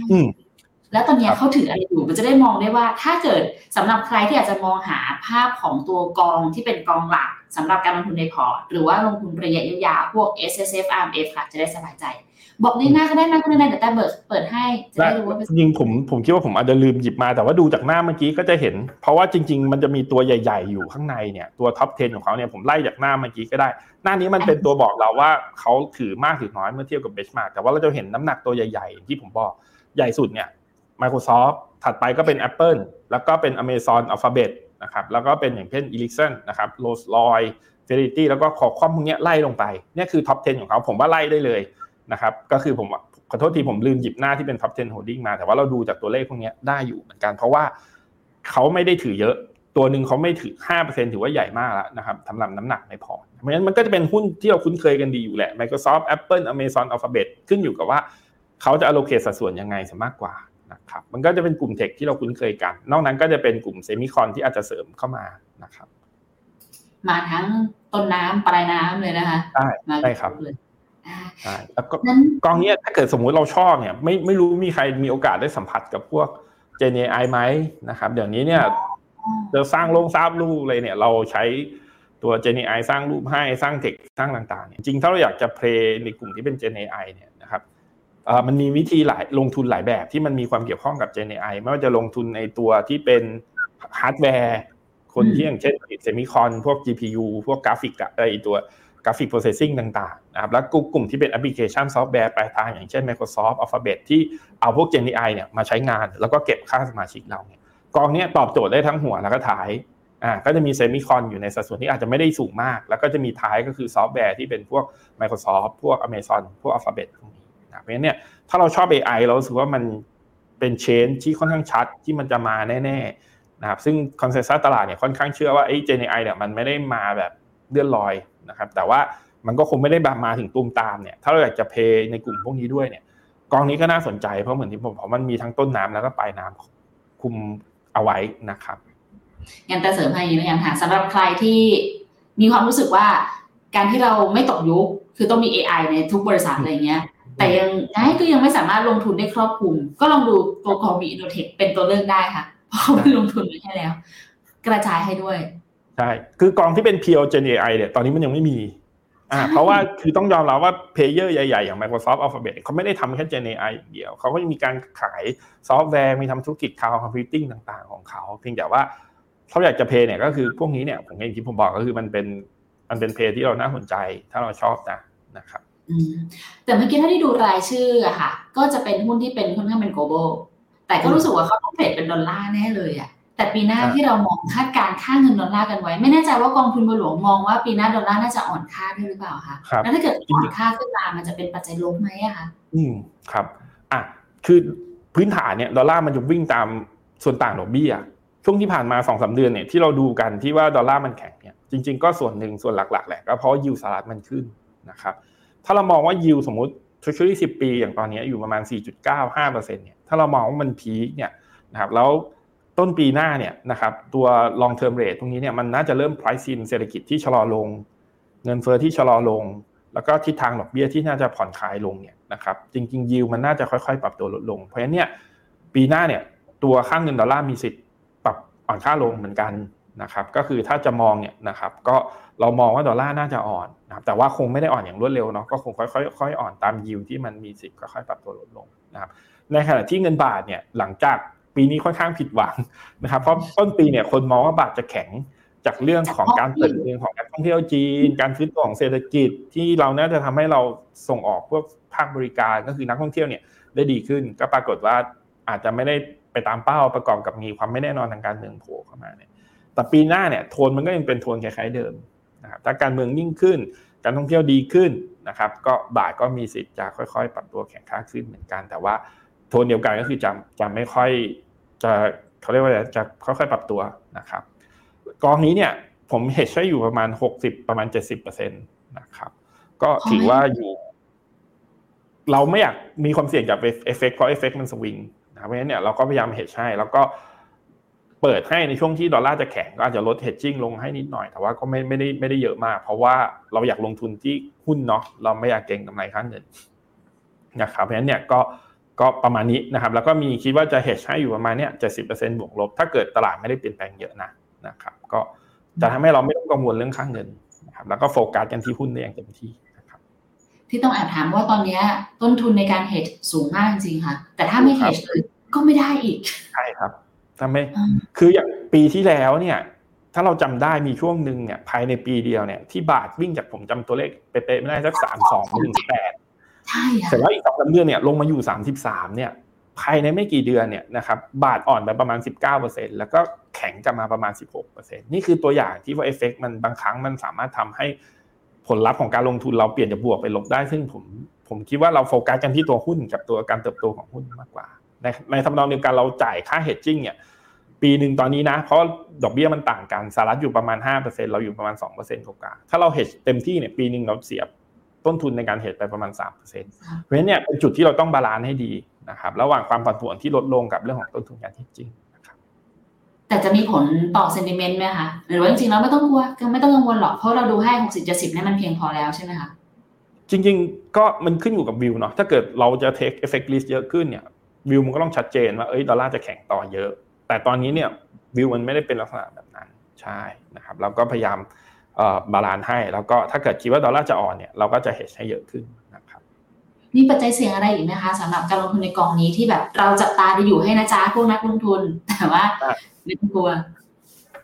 แล้วตอนนี้เขาถืออะไรอยู่มันจะได้มองได้ว่า ถ้าเกิดสำหรับใครที่อาจจะมองหาภาพของตัวกองที่เป็นกองหลักสำหรับการลงทุนในพอร์ตหรือว่าลงทุนระยะยาวพวก S S F R M F ค่ะจะได้สบายใจ บอกในหน้าก็ได้นะคุณนายเดี๋ยวแต่เบิร์เปิดให้จะได้รู้ว่าจริงผมผมคิดว่าผมอาจจะลืมหยิบมาแต่ว่าดูจากหน้าเมื่อกี้ก็จะเห็น เพราะว่าจริง ๆ มันจะมีตัวใหญ่ ๆ อยู่ข้างในเนี่ยตัวท็อป 10 ของเขาเนี่ยผมไล่จากหน้าเมื่อกี้ก็ได้ หน้านี้มันเป็นตัวบอกเราว่าเขาถือมากถือน้อยเมื่อเทียบกับเบสมาร์กแต่ว่าเราจะเห็นน้ำหนักตัวใหญ่ ๆ ที่ผมบอกใหญ่สุดเนี่ย Microsoft ถัดไปก็เป็น Apple แล้วก็เป็น Amazon Alphabet นะครับแล้วก็เป็นอย่างเช่น Ericsson นะครับ Rolls Royce Fidelity แล้วก็ขอความพวกนี้ไล่ลงไปเนี่ยคือ top 10 ของเขาผมว่าไล่ได้เลยนะครับก็คือผมขอโทษทีผมลืมหยิบหน้าที่เป็น top 10 holding มา แต่ว่าเราดูจากตัวเลขพวกนี้ได้อยู่เหมือนกัน เพราะว่าเขาไม่ได้ถือเยอะ ตัวหนึ่งเขาไม่ถือ 5%ถือว่าใหญ่มากแล้วนะครับสำหรับน้ำหนักในพอร์ตเพราะฉะนั้นมันก็จะเป็นหุ้นที่เราคุ้นเคยกันดีอยู่แหละ Microsoft Apple Amazon Alphabet ขึ้นอยู่กับว่า เขาจะ allocate สัดส่วนยังไงมากกว่านะ ครับมันก็จะเป็นกลุ่ม tech ที่เราคุ้นเคยกัน นอกนั้นก็จะเป็นกลุ่ม semicon ที่อาจจะเสริมเข้ามานะครับ มาทั้งต้นน้ำปลายน้ำเลยนะคะใช่ใช่ครับใช่แล้วก็กองนี้ถ้าเกิดสมมุติเราชอบเนี่ยไม่ไม่รู้มีใครมีโอกาสได้สัมผัสกับพวก Gen AI ไหมนะครับ เดี๋ยวนี้เนี่ยเราสร้างลงสร้างรูปเลยเนี่ย เราใช้ตัว Gen AI สร้างรูปให้สร้างเทคสร้างต่างๆเนี่ยจริงถ้าเราอยากจะเพลย์ในกลุ่มที่เป็น Gen AI เนี่ยนะครับ มันมีวิธีหลายลงทุนหลายแบบที่มันมีความเกี่ยวข้องกับ Gen AI ไม่ว่าจะลงทุนในตัวที่เป็นฮาร์ดแวร์ คนที่อย่างเช่นผลิต semicon พวก GPU พวกกราฟิกไอตัว graphic processing ต่างๆนะครับแล้วกลุ่มที่เป็น application software ปลายทางอย่างเช่น Microsoft Alphabet ที่เอาพวก Gen AI เนี่ยมาใช้งาน แล้วก็เก็บค่าสมาชิกเราเนี่ยกองนี้ตอบโจทย์ได้ทั้งหัวแล้วก็ท้ายอ่าก็จะมี semicon อยู่ในสัดส่วนที่อาจจะไม่ได้สูงมาก แล้วก็จะมีท้ายก็คือซอฟต์แวร์ที่เป็นพวก Microsoft พวก Amazon พวก Alphabet พวกนี้ นะเพราะฉะนั้นเนี่ยถ้าเราชอบ AI เรารู้สึกว่ามันเป็นเทรนด์ที่ค่อนข้างชัดที่มันจะมาแน่ๆนะครับซึ่ง consensus ตลาดเนี่ยค่อนข้างเชื่อว่าไอ้ Gen AI เนี่ยมันไม่ได้มาแบบเลื่อนลอยนะครับแต่ว่ามันก็คงไม่ได้แบบมาถึงตูมตามเนี่ยถ้าเราอยากจะ play ในกลุ่มพวกนี้ด้วยเนี่ยกองนี้ก็น่าสนใจเพราะเหมือนที่ผมบอกมันมีทั้งต้นน้ำแล้วก็ปลายน้ำคุมเอาไว้นะครับงั้นแต่เสริมให้นะยังค่ะสำหรับใครที่มีความรู้สึกว่าการที่เราไม่ตกยุคคือต้องมี AI ในทุกบริษัทอะไรเงี้ย แต่ยังไงก็ยังไม่สามารถลงทุนได้ครอบคลุม ก็ลองดูตัวของ B-INNOTECH เป็นตัวเลือกได้ค่ะ เพราะมันลงทุนไว้ให้แล้ว กระจายให้ด้วย ใช่ คือกองที่เป็น pure Gen AI เนี่ย ตอนนี้มันยังไม่มี อ่า เพราะว่าคือต้องยอมรับว่า player ใหญ่ๆ อย่าง Microsoft Alphabet เขาไม่ได้ทำแค่ Gen AI อย่างเดียว เขาก็มีการขายซอฟต์แวร์ มีทำธุรกิจ cloud computing ต่าง ๆ ของเขา เพียงแต่ว่าเขาอยากจะ play เนี่ยก็คือพวกนี้เนี่ยผมอย่างที่ผมบอกก็คือมันเป็นมันเป็น play ที่เราน่าสนใจ ถ้าเราชอบนะนะครับ แต่เมื่อกี้ถ้าได้ดูรายชื่ออะค่ะ ก็จะเป็นหุ้นที่เป็นค่อนข้างเป็น global แต่ก็รู้สึกว่าเขาต้องเทรดเป็นดอลลาร์แน่เลยอะแต่ปีหน้าที่เรามองคาดการค่าเงินดอลลาร์กันไว้ ไม่แน่ใจว่ากองทุนบัวหลวงมองว่าปีหน้าดอลลาร์น่าจะอ่อนค่าด้วยหรือเปล่าคะแล้วถ้าเกิดอ่อนค่าขึ้นมามันจะเป็นปัจจัยลบไหมอะคะอืมครับอะคือพื้นฐานเนี่ยดอลลาร์มันจะวิ่งตามส่วนต่างดอกเบี้ยช่วงที่ผ่านมาสองสาเดือนเนี่ยที่เราดูกันที่ว่าดอลลาร์มันแข็งเนี่ยจริง ๆ ก็ส่วนหนึ่งส่วนหลักๆแหละก็เพราะยิวสหรัฐมันขึ้นนะครับ ถ้าเรามองว่ายิวสมมติ Treasury 10ปีอย่างตอนนี้อยู่ประมาณ 4.95%เนี่ยถ้าเรามองว่ามันพีคเนี่ยนะครับแล้วต้นปีหน้าเนี่ยนะครับตัว long term rate ตรงนี้เนี่ยมันน่าจะเริ่ม price in เศรษฐกิจที่ชะลอลง เงินเฟอ้อที่ชะลอลง แล้วก็ทิศทางดอกเบี้ยที่น่าจะผ่อนคลายลงเนี่ยนะครับจริงๆยิวมันน่าจะค่อยๆ ปรับตัวลดลง เพราะฉะนั้นเนี่ยปีหน้าเนี่ยตัวค่างเงินดอลลาร์มีสิทธิ์ปรับอ่อนค่าลงเหมือนกัน นะครับก็คือถ้าจะมองเนี่ยนะครับก็เรามองว่าดอลลาร์น่าจะอ่อนนะครับแต่ว่าคงไม่ได้อ่อนอย่างรวดเร็วเนาะก็คงค่อยๆค่อยๆอ่อนตามยิวที่มันมีสิทธิ์ค่อยๆปรับตัวลดลงนะครับในขณะที่เงินบาทเนี่ยหลังจากปีนี้ค่อนข้างผิดหวังนะครับเพราะต้นปีเนี่ยคนมองว่าบาทจะแข็งจากเรื่องของการเปิดเมืองของการท่องเที่ยวจีน การฟื้นตัวของเศรษฐกิจที่เราน่าจะทำให้เราส่งออกพวกภาคบริการก็คือนักท่องเที่ยวเนี่ยได้ดีขึ้น ก็ปรากฏว่าอาจจะไม่ได้ไปตามเป้าประกอบกับมีความไม่แน่นอนทางการเมืองโผล่เข้ามาเนี่ย แต่ปีหน้าเนี่ยโทนมันก็ยังเป็นโทนคล้ายๆเดิมนะครับถ้าการเมืองยิ่งขึ้น การท่องเที่ยวดีขึ้นนะครับ ก็บาทก็มีสิทธิ์จะค่อยๆ ปรับตัวแข็งค่าขึ้นเหมือนกัน แต่ว่าโทนเดียวกันก็คือจะจะไม่ค่อยจะเขาเรียกว่าจะค่อยๆ ปรับตัวนะครับ กองนี้เนี่ยผม hedge ให้อยู่ประมาณหกสิบประมาณเจ็ดสิบเปอร์เซ็นตนะครับ ก็ถือว่าอยู่ เราไม่อยากมีความเสี่ยงจาก FX เพราะ FX มันสวิงนะเพราะฉะนั้นเนี่ยเราก็พยายาม hedge ให้แล้วก็ เปิดให้ในช่วงที่ดอลลาร์จะแข็งก็อาจจะลด hedging ลงให้นิดหน่อย แต่ว่าก็ไม่ไม่ได้ไม่ได้เยอะมาก เพราะว่าเราอยากลงทุนที่หุ้นเนาะเราไม่อยากเก็งกำไรค่าเงินนะครับเพราะฉะนั้นเนี่ยก็ก็ประมาณนี้นะครับ แล้วก็มีคิดว่าจะ hedge ให้อยู่ประมาณเนี้ยเจ็ดสิบเปอร์เซ็นบวกลบ ถ้าเกิดตลาดไม่ได้เปลี่ยนแปลงเยอะนะนะครับก็จะทำให้เราไม่ต้องกังวลเรื่องค่างเงินนะครับแล้วก็โฟกัสกันที่หุ้นได้อย่างเต็มที่นะครับที่ต้องแอบถามว่าตอนนี้ต้นทุนในการเฮดสูงมากจริงค่ะ แต่ถ้าไม่เฮดเลยก็ไม่ได้อีกใช่ครับ ถ้าไม่คืออย่างปีที่แล้วเนี่ย ถ้าเราจำได้มีช่วงหนึ่งเนี่ย ภายในปีเดียวเนี่ยที่บาทวิ่งจากผมจำตัวเลขเป๊ะๆไม่ได้สักสามสองถึงแปดใช่ค่ะเสร็จแล้วอีกสองสาเดือนเนี่ยลงมาอยู่สามสิบสามเนี่ย ภายในไม่กี่เดือนเนี่ยนะครับ บาทอ่อนไปประมาณ19%แล้วก็แข็งกลับมาประมาณ16%นี่คือตัวอย่างที่ว่า FX มันบางครั้งมันสามารถทำให้ผลลัพธ์ของการลงทุนเราเปลี่ยนจากบวกไปลบได้ ซึ่งผมผมคิดว่าเราโฟกัสกันที่ตัวหุ้นกับตัวการเติบโตของหุ้นมากกว่า ในในทำนองเดียวกันเราจ่ายค่า hedging เนี่ย ปีหนึ่งตอนนี้นะ เพราะดอกเบี้ยมันต่างกันสหรัฐอยู่ประมาณ 5%เราอยู่ประมาณ 2%กว่าถ้าเรา hedge เต็มที่เนี่ยปีหนึ่งเราเสียต้นทุนในการ hedge ไปประมาณ 3%เพราะฉะนั้นเนี่ยเป็นจุดที่เราต้อง balance ให้ดีนะครับระหว่างความผันผวนที่ลดลงกับเรื่องของต้นทุนการ hedging นะครับแต่จะมีผลต่อ sentiment ไหมคะหรือว่าจริงๆเราไม่ต้องกลัวไม่ต้องกังวลหรอกเพราะเราดูให้หกสิบเจ็ดสิบนี่มันเพียงพอแล้วใช่ไหมคะจริง ๆ ก็มันขึ้นอยู่กับวิวเนาะถ้าเกิดเราจะ take FX risk เยอะขึ้นเนี่ยวิวมันก็ต้องชัดเจนว่าเอ้ยดอลลาร์จะแข็งต่อเยอะ แต่ตอนนี้เนี่ยวิวมันไม่ได้เป็นลักษณะแบบนั้นใช่นะครับเราก็พยายาม balance ให้ แล้วก็ถ้าเกิดคิดว่าดอลลาร์จะอ่อนเนี่ยเราก็จะ hedge ให้เยอะขึ้นนะครับมีปัจจัยเสี่ยงอะไรอีกไหมคะสำหรับการลงทุนในกองนี้ที่แบบเราจับตาดูอยู่ให้นะจ๊ะพวกนักลงทุนแต่ว่าไม่ต้องกลัว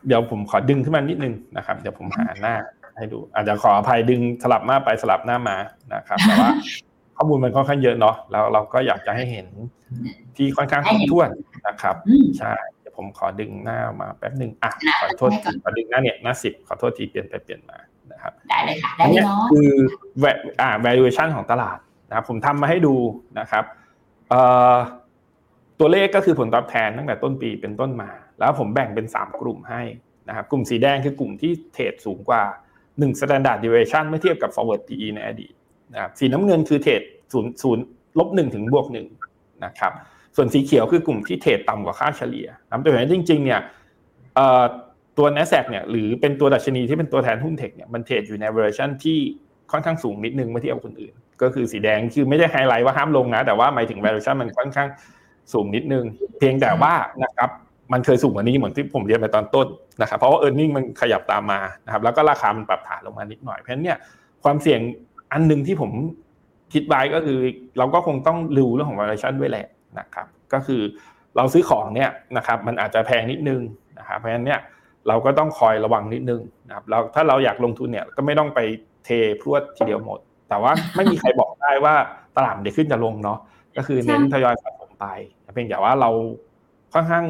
เดี๋ยวผมขอดึงขึ้นมานิดนึงนะครับเดี๋ยวผมหาหน้าให้ดู อาจจะขออภัยดึงสลับหน้าไปสลับหน้ามานะครับแต่ว่าข้อมูลมันค่อนข้างเยอะเนาะแล้วเราก็อยากจะให้เห็นที่ค่อนข้างครบถ้วนนะครับใช่เดี๋ยว ผมขอดึงหน้ามาแป๊บหนึ่งอะขอโทษทีขอดึงหน้าเนี่ยหน้าสิบขอโทษทีเปลี่ยนไปเปลี่ยนมานะครับได้เลยค่ะได้เลยเนาะคืออ่า valuation ของตลาดนะครับผมทำมาให้ดูนะครับเอ่อตัวเลขก็คือผลตอบแทนตั้งแต่ต้นปีเป็นต้นมา แล้วผมแบ่งเป็น 3 กลุ่มให้นะครับกลุ่มสีแดงคือกลุ่มที่เทรดสูงกว่า1 standard deviation เมื่อเทียบกับ forward PE ในอดีตนะครับสีน้ำเงินคือเทรดศูนย์ศูนย์ลบหนึ่งถึงบวกหนึ่งนะครับ ส่วนสีเขียวคือกลุ่มที่เทรดต่ำกว่าค่าเฉลี่ยนะแต่จริงๆเนี่ยตัว Nasdaq เนี่ยหรือเป็นตัวดัชนีที่เป็นตัวแทนหุ้นเทคเนี่ยมันเทรดอยู่ในเวอร์ชันที่ค่อนข้างสูงนิดนึงเมื่อเทียบกับคนอื่น ก็คือสีแดงคือไม่ได้ไฮไลท์ว่าห้ามลงนะ แต่ว่าหมายถึง valuation มันค่อนข้างสูงนิดนึง เพียงแต่ว่านะครับมันเคยสูงกว่านี้เหมือนที่ผมเรียนไปตอนต้นนะครับเพราะว่า e a r n i n g มันขยับตามมานะครับแล้วก็ราคามันปรับฐานลงมานิดหน่อยเพราะฉะนั้นเนี่ยความเสี่ยงอันหนึ่งที่ผมคิดไว้ก็คือเราก็คงต้องดูเรื่องของ valuation ด้วยแหละ นะครับก็คือเราซื้อของเนี่ยนะครับมันอาจจะแพงนิดนึงนะครับเพราะฉะนั้นเนี่ยเราก็ต้องคอยระวังนิดนึงนะครับแล้วถ้าเราอยากลงทุนเนี่ยก็ไม่ต้องไปเทพรวดทีเดียวหมด แต่ว่าไม่มีใครบอกได้ว่าตลาดจะขึ้นจะลงเนาะก็คือเน้นทยอยสะสมไปเพียงแต่ว่าเราค่อนข้าง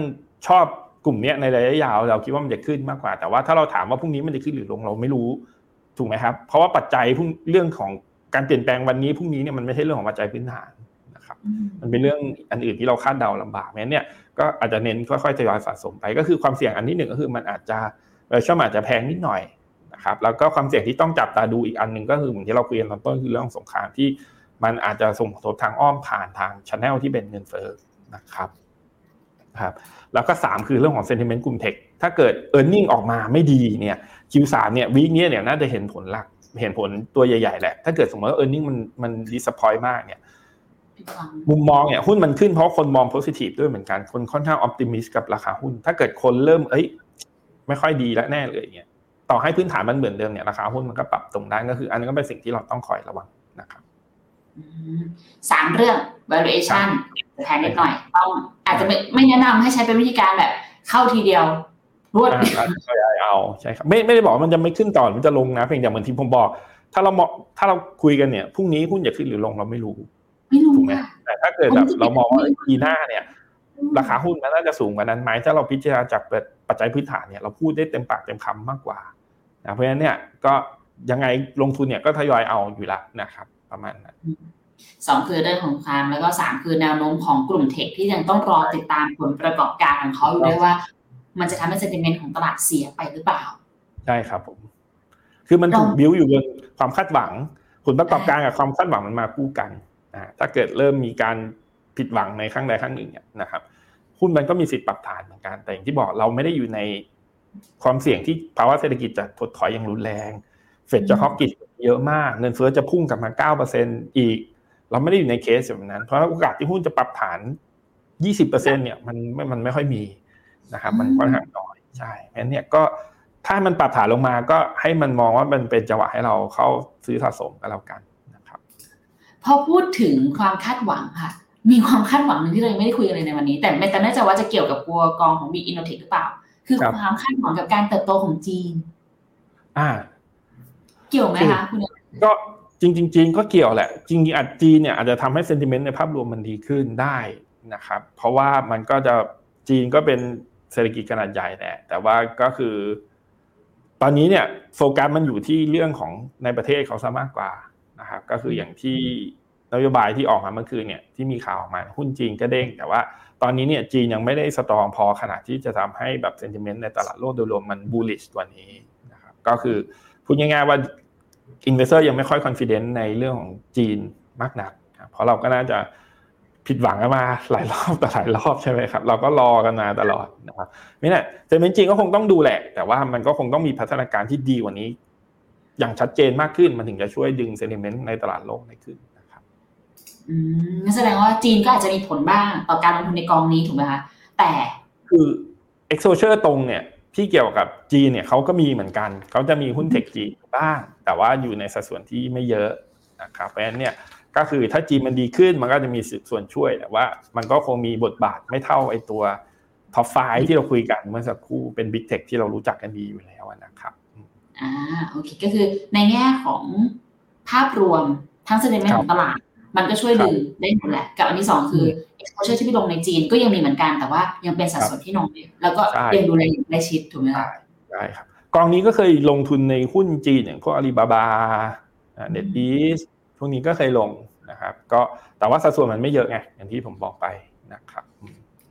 ชอบกลุ่มนี้ในระยะยาวเราคิดว่ามันจะขึ้นมากกว่า แต่ว่าถ้าเราถามว่าพรุ่งนี้มันจะขึ้นหรือลงเราไม่รู้ถูกไหมครับ เพราะว่าปัจจัยเรื่องของการเปลี่ยนแปลงวันนี้พรุ่งนี้เนี่ยมันไม่ใช่เรื่องของปัจจัยพื้นฐานนะครับ มันเป็นเรื่องอันอื่นที่เราคาดเดาลำบากงั้นเนี่ยก็อาจจะเน้นค่อยๆทยอยสะสมไป ก็คือความเสี่ยงอันที่หนึ่งก็คือมันอาจจะเช่ออาจจะแพงนิดหน่อยนะครับแล้วก็ความเสี่ยงที่ต้องจับตาดูอีกอันหนึ่งก็คือเหมือนที่เราคุยกันตอนต้นคือเรื่องสงครามที่มันอาจจะส่งผลกระทบทางอ้อมผ่านทางช anel ที่เป็นเงินเฟ้อนะครับครับแล้วก็ 3 คือเรื่องของ sentiment กลุ่มเทคถ้าเกิด e a r n i n g ออกมาไม่ดีเนี่ย Q3 เนี่ยวีคนี้เนี่ยน่าจะเห็นผลหลักเห็นผลตัวใหญ่ๆแหละ ถ้าเกิดสมมติว่า e a r n i n g มันมัน disappoint มากเนี่ย มุมมองเนี่ยหุ้นมันขึ้นเพราะคนมอง positive ด้วยเหมือนกันคนค่อนข้าง optimist กับราคาหุ้น ถ้าเกิดคนเริ่มเอ้ย ไม่ค่อยดีแล้วแน่เลยเนี่ยต่อให้พื้นฐานมันเหมือนเดิมเนี่ยราคาหุ้นมันก็ปรับตรงได้ก็คือ อันนี้ก็เป็นสิ่งที่เราต้องคอยระวังนะครับสามเรื่อง valuation แทนนิดหน่อยต้องอาจจะไม่ไม่แนะนำให้ใช้เป็นวิธีการแบบ เข้าทีเดียวรวดเอาใช่ครับไม่ไม่ได้บอกมันจะไม่ขึ้นต่อมันจะลงนะเพียงแต่เหมือนที่ผมบอก ถ้าเรามถ้าเราคุยกันเนี่ยพรุ่งนี้หุ้นจะขึ้นหรือลงเราไม่รู้ ไม่รู้ถูกไหมแต่ถ้าเกิดแบบเรามองว่าปีหน้าเนี่ย ราคาหุ้นมันน่าจะสูงกว่านั้นไหมถ้าเราพิจารณาจากปัจจัยพื้นฐานเนี่ยเราพูดได้เต็มปากเต็มคำมากกว่านะเพราะฉะนั้นเนี่ยก็ยังไงลงทุนเนี่ยก็ทยอยเอาอยู่ละนะครับ ประมาณนั้นสองคือเรื่องของความแล้วก็สามคือแนวโน้มของกลุ่มเทคที่ยังต้องรอติดตามผลประกอบการของเขาอยู่ด้วยว่า มันจะทำให้เซนติเมนต์ของตลาดเสียไปหรือเปล่า ใช่ครับผม คือมันถูกบิวอยู่บนความคาดหวัง ผลประกอบการกับความคาดหวังมันมาคู่กันอ่า ถ้าเกิดเริ่มมีการผิดหวังในครั้งใดครั้งหนึ่งเนี่ยนะครับหุ้นมันก็มีสิทธิ์ปรับฐานเหมือนกันแต่อย่างที่บอกเราไม่ได้อยู่ในความเสี่ยงที่ภาวะเศรษฐกิจจะถดถอยอย่างรุนแรง เฟดจะ hawkish เยอะมาก เงินเฟ้อจะพุ่งกลับมาเก้าเปอร์เซ็นอีก เราไม่ได้อยู่ในเคสแบบนั้น เพราะโอกาสที่หุ้นจะปรับฐานยี่สิบเปอร์เซ็นเนี่ยมันไม่มันไม่ค่อยมีนะครับ มันค่อนข้างน้อยใช่เพราะนี้ก็ถ้ามันปรับฐานลงมาก็ให้มันมองว่ามันเป็นจังหวะให้เราเข้าซื้อสะสมกันแล้วกันนะครับ พอพูดถึงความคาดหวังค่ะ มีความคาดหวังหนึ่งที่เราไม่ได้คุยกันเลยในวันนี้ แต่ไม่แต่ไม่แน่ใจว่าจะเกี่ยวกับตัวกองของ B-INNOTECH หรือเปล่า คือความคาดหวังกับการเติบโตของจีน อ่า เกี่ยวไหมคะคุณก็จริงจริงก็เกี่ยวแหละ จริงๆอาจจีนเนี่ยอาจจะทำให้เซนติเมนต์ในภาพรวมมันดีขึ้นได้นะครับ เพราะว่ามันก็จะจีนก็เป็นเศรษฐกิจขนาดใหญ่แหละแต่ว่าก็คือ ตอนนี้เนี่ยโฟกัสมันอยู่ที่เรื่องของในประเทศเขาซะมากกว่า นะครับก็คืออย่างที่นโยบายที่ออกมาเมื่อคืนเนี่ยที่มีข่าวออกมาหุ้นจีนก็เด้ง แต่ว่าตอนนี้เนี่ยจีนยังไม่ได้ strong พอขนาดที่จะทำให้แบบ sentiment ในตลาดโลกโดยรวมมัน bullish กว่านี้นะครับก็คือพูดง่ายๆว่า investor ยังไม่ค่อยคอนฟ idence ในเรื่องของจีนมากนัก เพราะเราก็น่าจะผิดหวังกันมาหลายรอบแต่หลายรอบใช่ไหมครับ เราก็รอกันมาตลอดนะครับไม่แน่ sentiment จีนก็คงต้องดูแหละ แต่ว่ามันก็คงต้องมีพัฒนาการที่ดีกว่านี้ อย่างชัดเจนมากขึ้นมันถึงจะช่วยดึง sentiment ในตลาดโลกได้ขึ้นอืมนั่นแสดงว่าจีนก็อาจจะมีผลบ้างต่อการลงทุนในกองนี้ถูกไหมคะแต่คือ exposure ตรงเนี่ยที่เกี่ยวกับจีนเนี่ยเขาก็มีเหมือนกันเขาจะมีหุ้นเทคจีนบ้าง แต่ว่าอยู่ในสัดส่วนที่ไม่เยอะนะครับเพราะฉะนั้นเนี่ยก็คือถ้าจีนมันดีขึ้นมันก็จะมีส่วนช่วยแต่ว่า มันก็คงมีบทบาทไม่เท่าไอตัวท็อปไฟที่เราคุยกันเมื่อสักครู่เป็นบิ๊กเทคที่เรารู้จักกันดีอยู่แล้วนะครับ อ่าโอเคก็คือในแง่ของภาพรวมทั้งเซนิเมนต์ของตลาด มันก็ช่วยดึงได้หมดแหละ กับอันที่สองคือ exposure ที่พี่ลงในจีนก็ยังมีเหมือนกันแต่ว่ายังเป็นสัดส่วนที่น้อยแล้วก็ยังดูแลใ้ชิดถูกไหมครับใช่ครับกองนี้ก็เคยลงทุนในหุ้นจีนอย่างพวกอาลีบาบาเน็ตบีสพวกนี้ก็เคยลงนะครับ ก็แต่ว่าสัดส่วนมันไม่เยอะไงอย่างที่ผมบอกไปนะครับ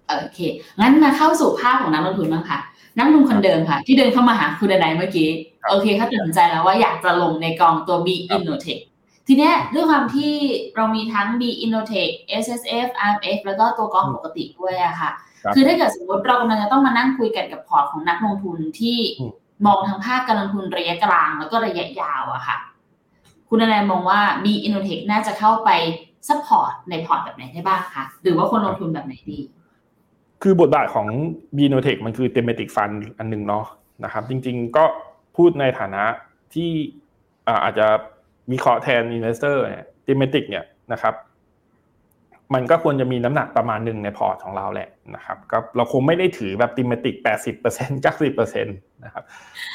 โอเค งั้นมาเข้าสู่ภาพของนักลงทุนบ้างค่ะ นักลงทุนคนเดิมค่ะ ที่เดินเข้ามาหาคุณใดเมื่อกี้โอเคเขาตัดสินใจแล้วว่าอยากจะลงในกองตัว B Innotech ทีเนี้ยด้วยความที่เรามีทั้ง B Innotech SSF RMF แล้วก็ตัวกองปกติด้วยอะค่ะ คือถ้าเกิดสมมติเรากำลังจะต้องมานั่งคุยกันกับพอร์ตของนักลงทุนที่มองทั้งภาคการลงทุนระยะกลางแล้วก็ระยะยาวอะค่ะ คุณนายมองว่า B Innotech น่าจะเข้าไป support ในพอร์ตแบบไหนได้บ้างคะหรือว่าคนลงทุนแบบไหนดี คือบทบาทของ B Innotech มันคือ thematic fund อันหนึ่งเนาะนะครับ จริงๆก็พูดในฐานะที่อาจจะวิเคราะห์แทน investor เนี่ย thematic เนี่ยนะครับ มันก็ควรจะมีน้ำหนักประมาณหนึ่งในพอร์ตของเราแหละนะครับก็เราคงไม่ได้ถือแบบ thematic แปดสิบเปอร์เซ็นต์เก้าสิบเปอร์เซ็นต์นะครับ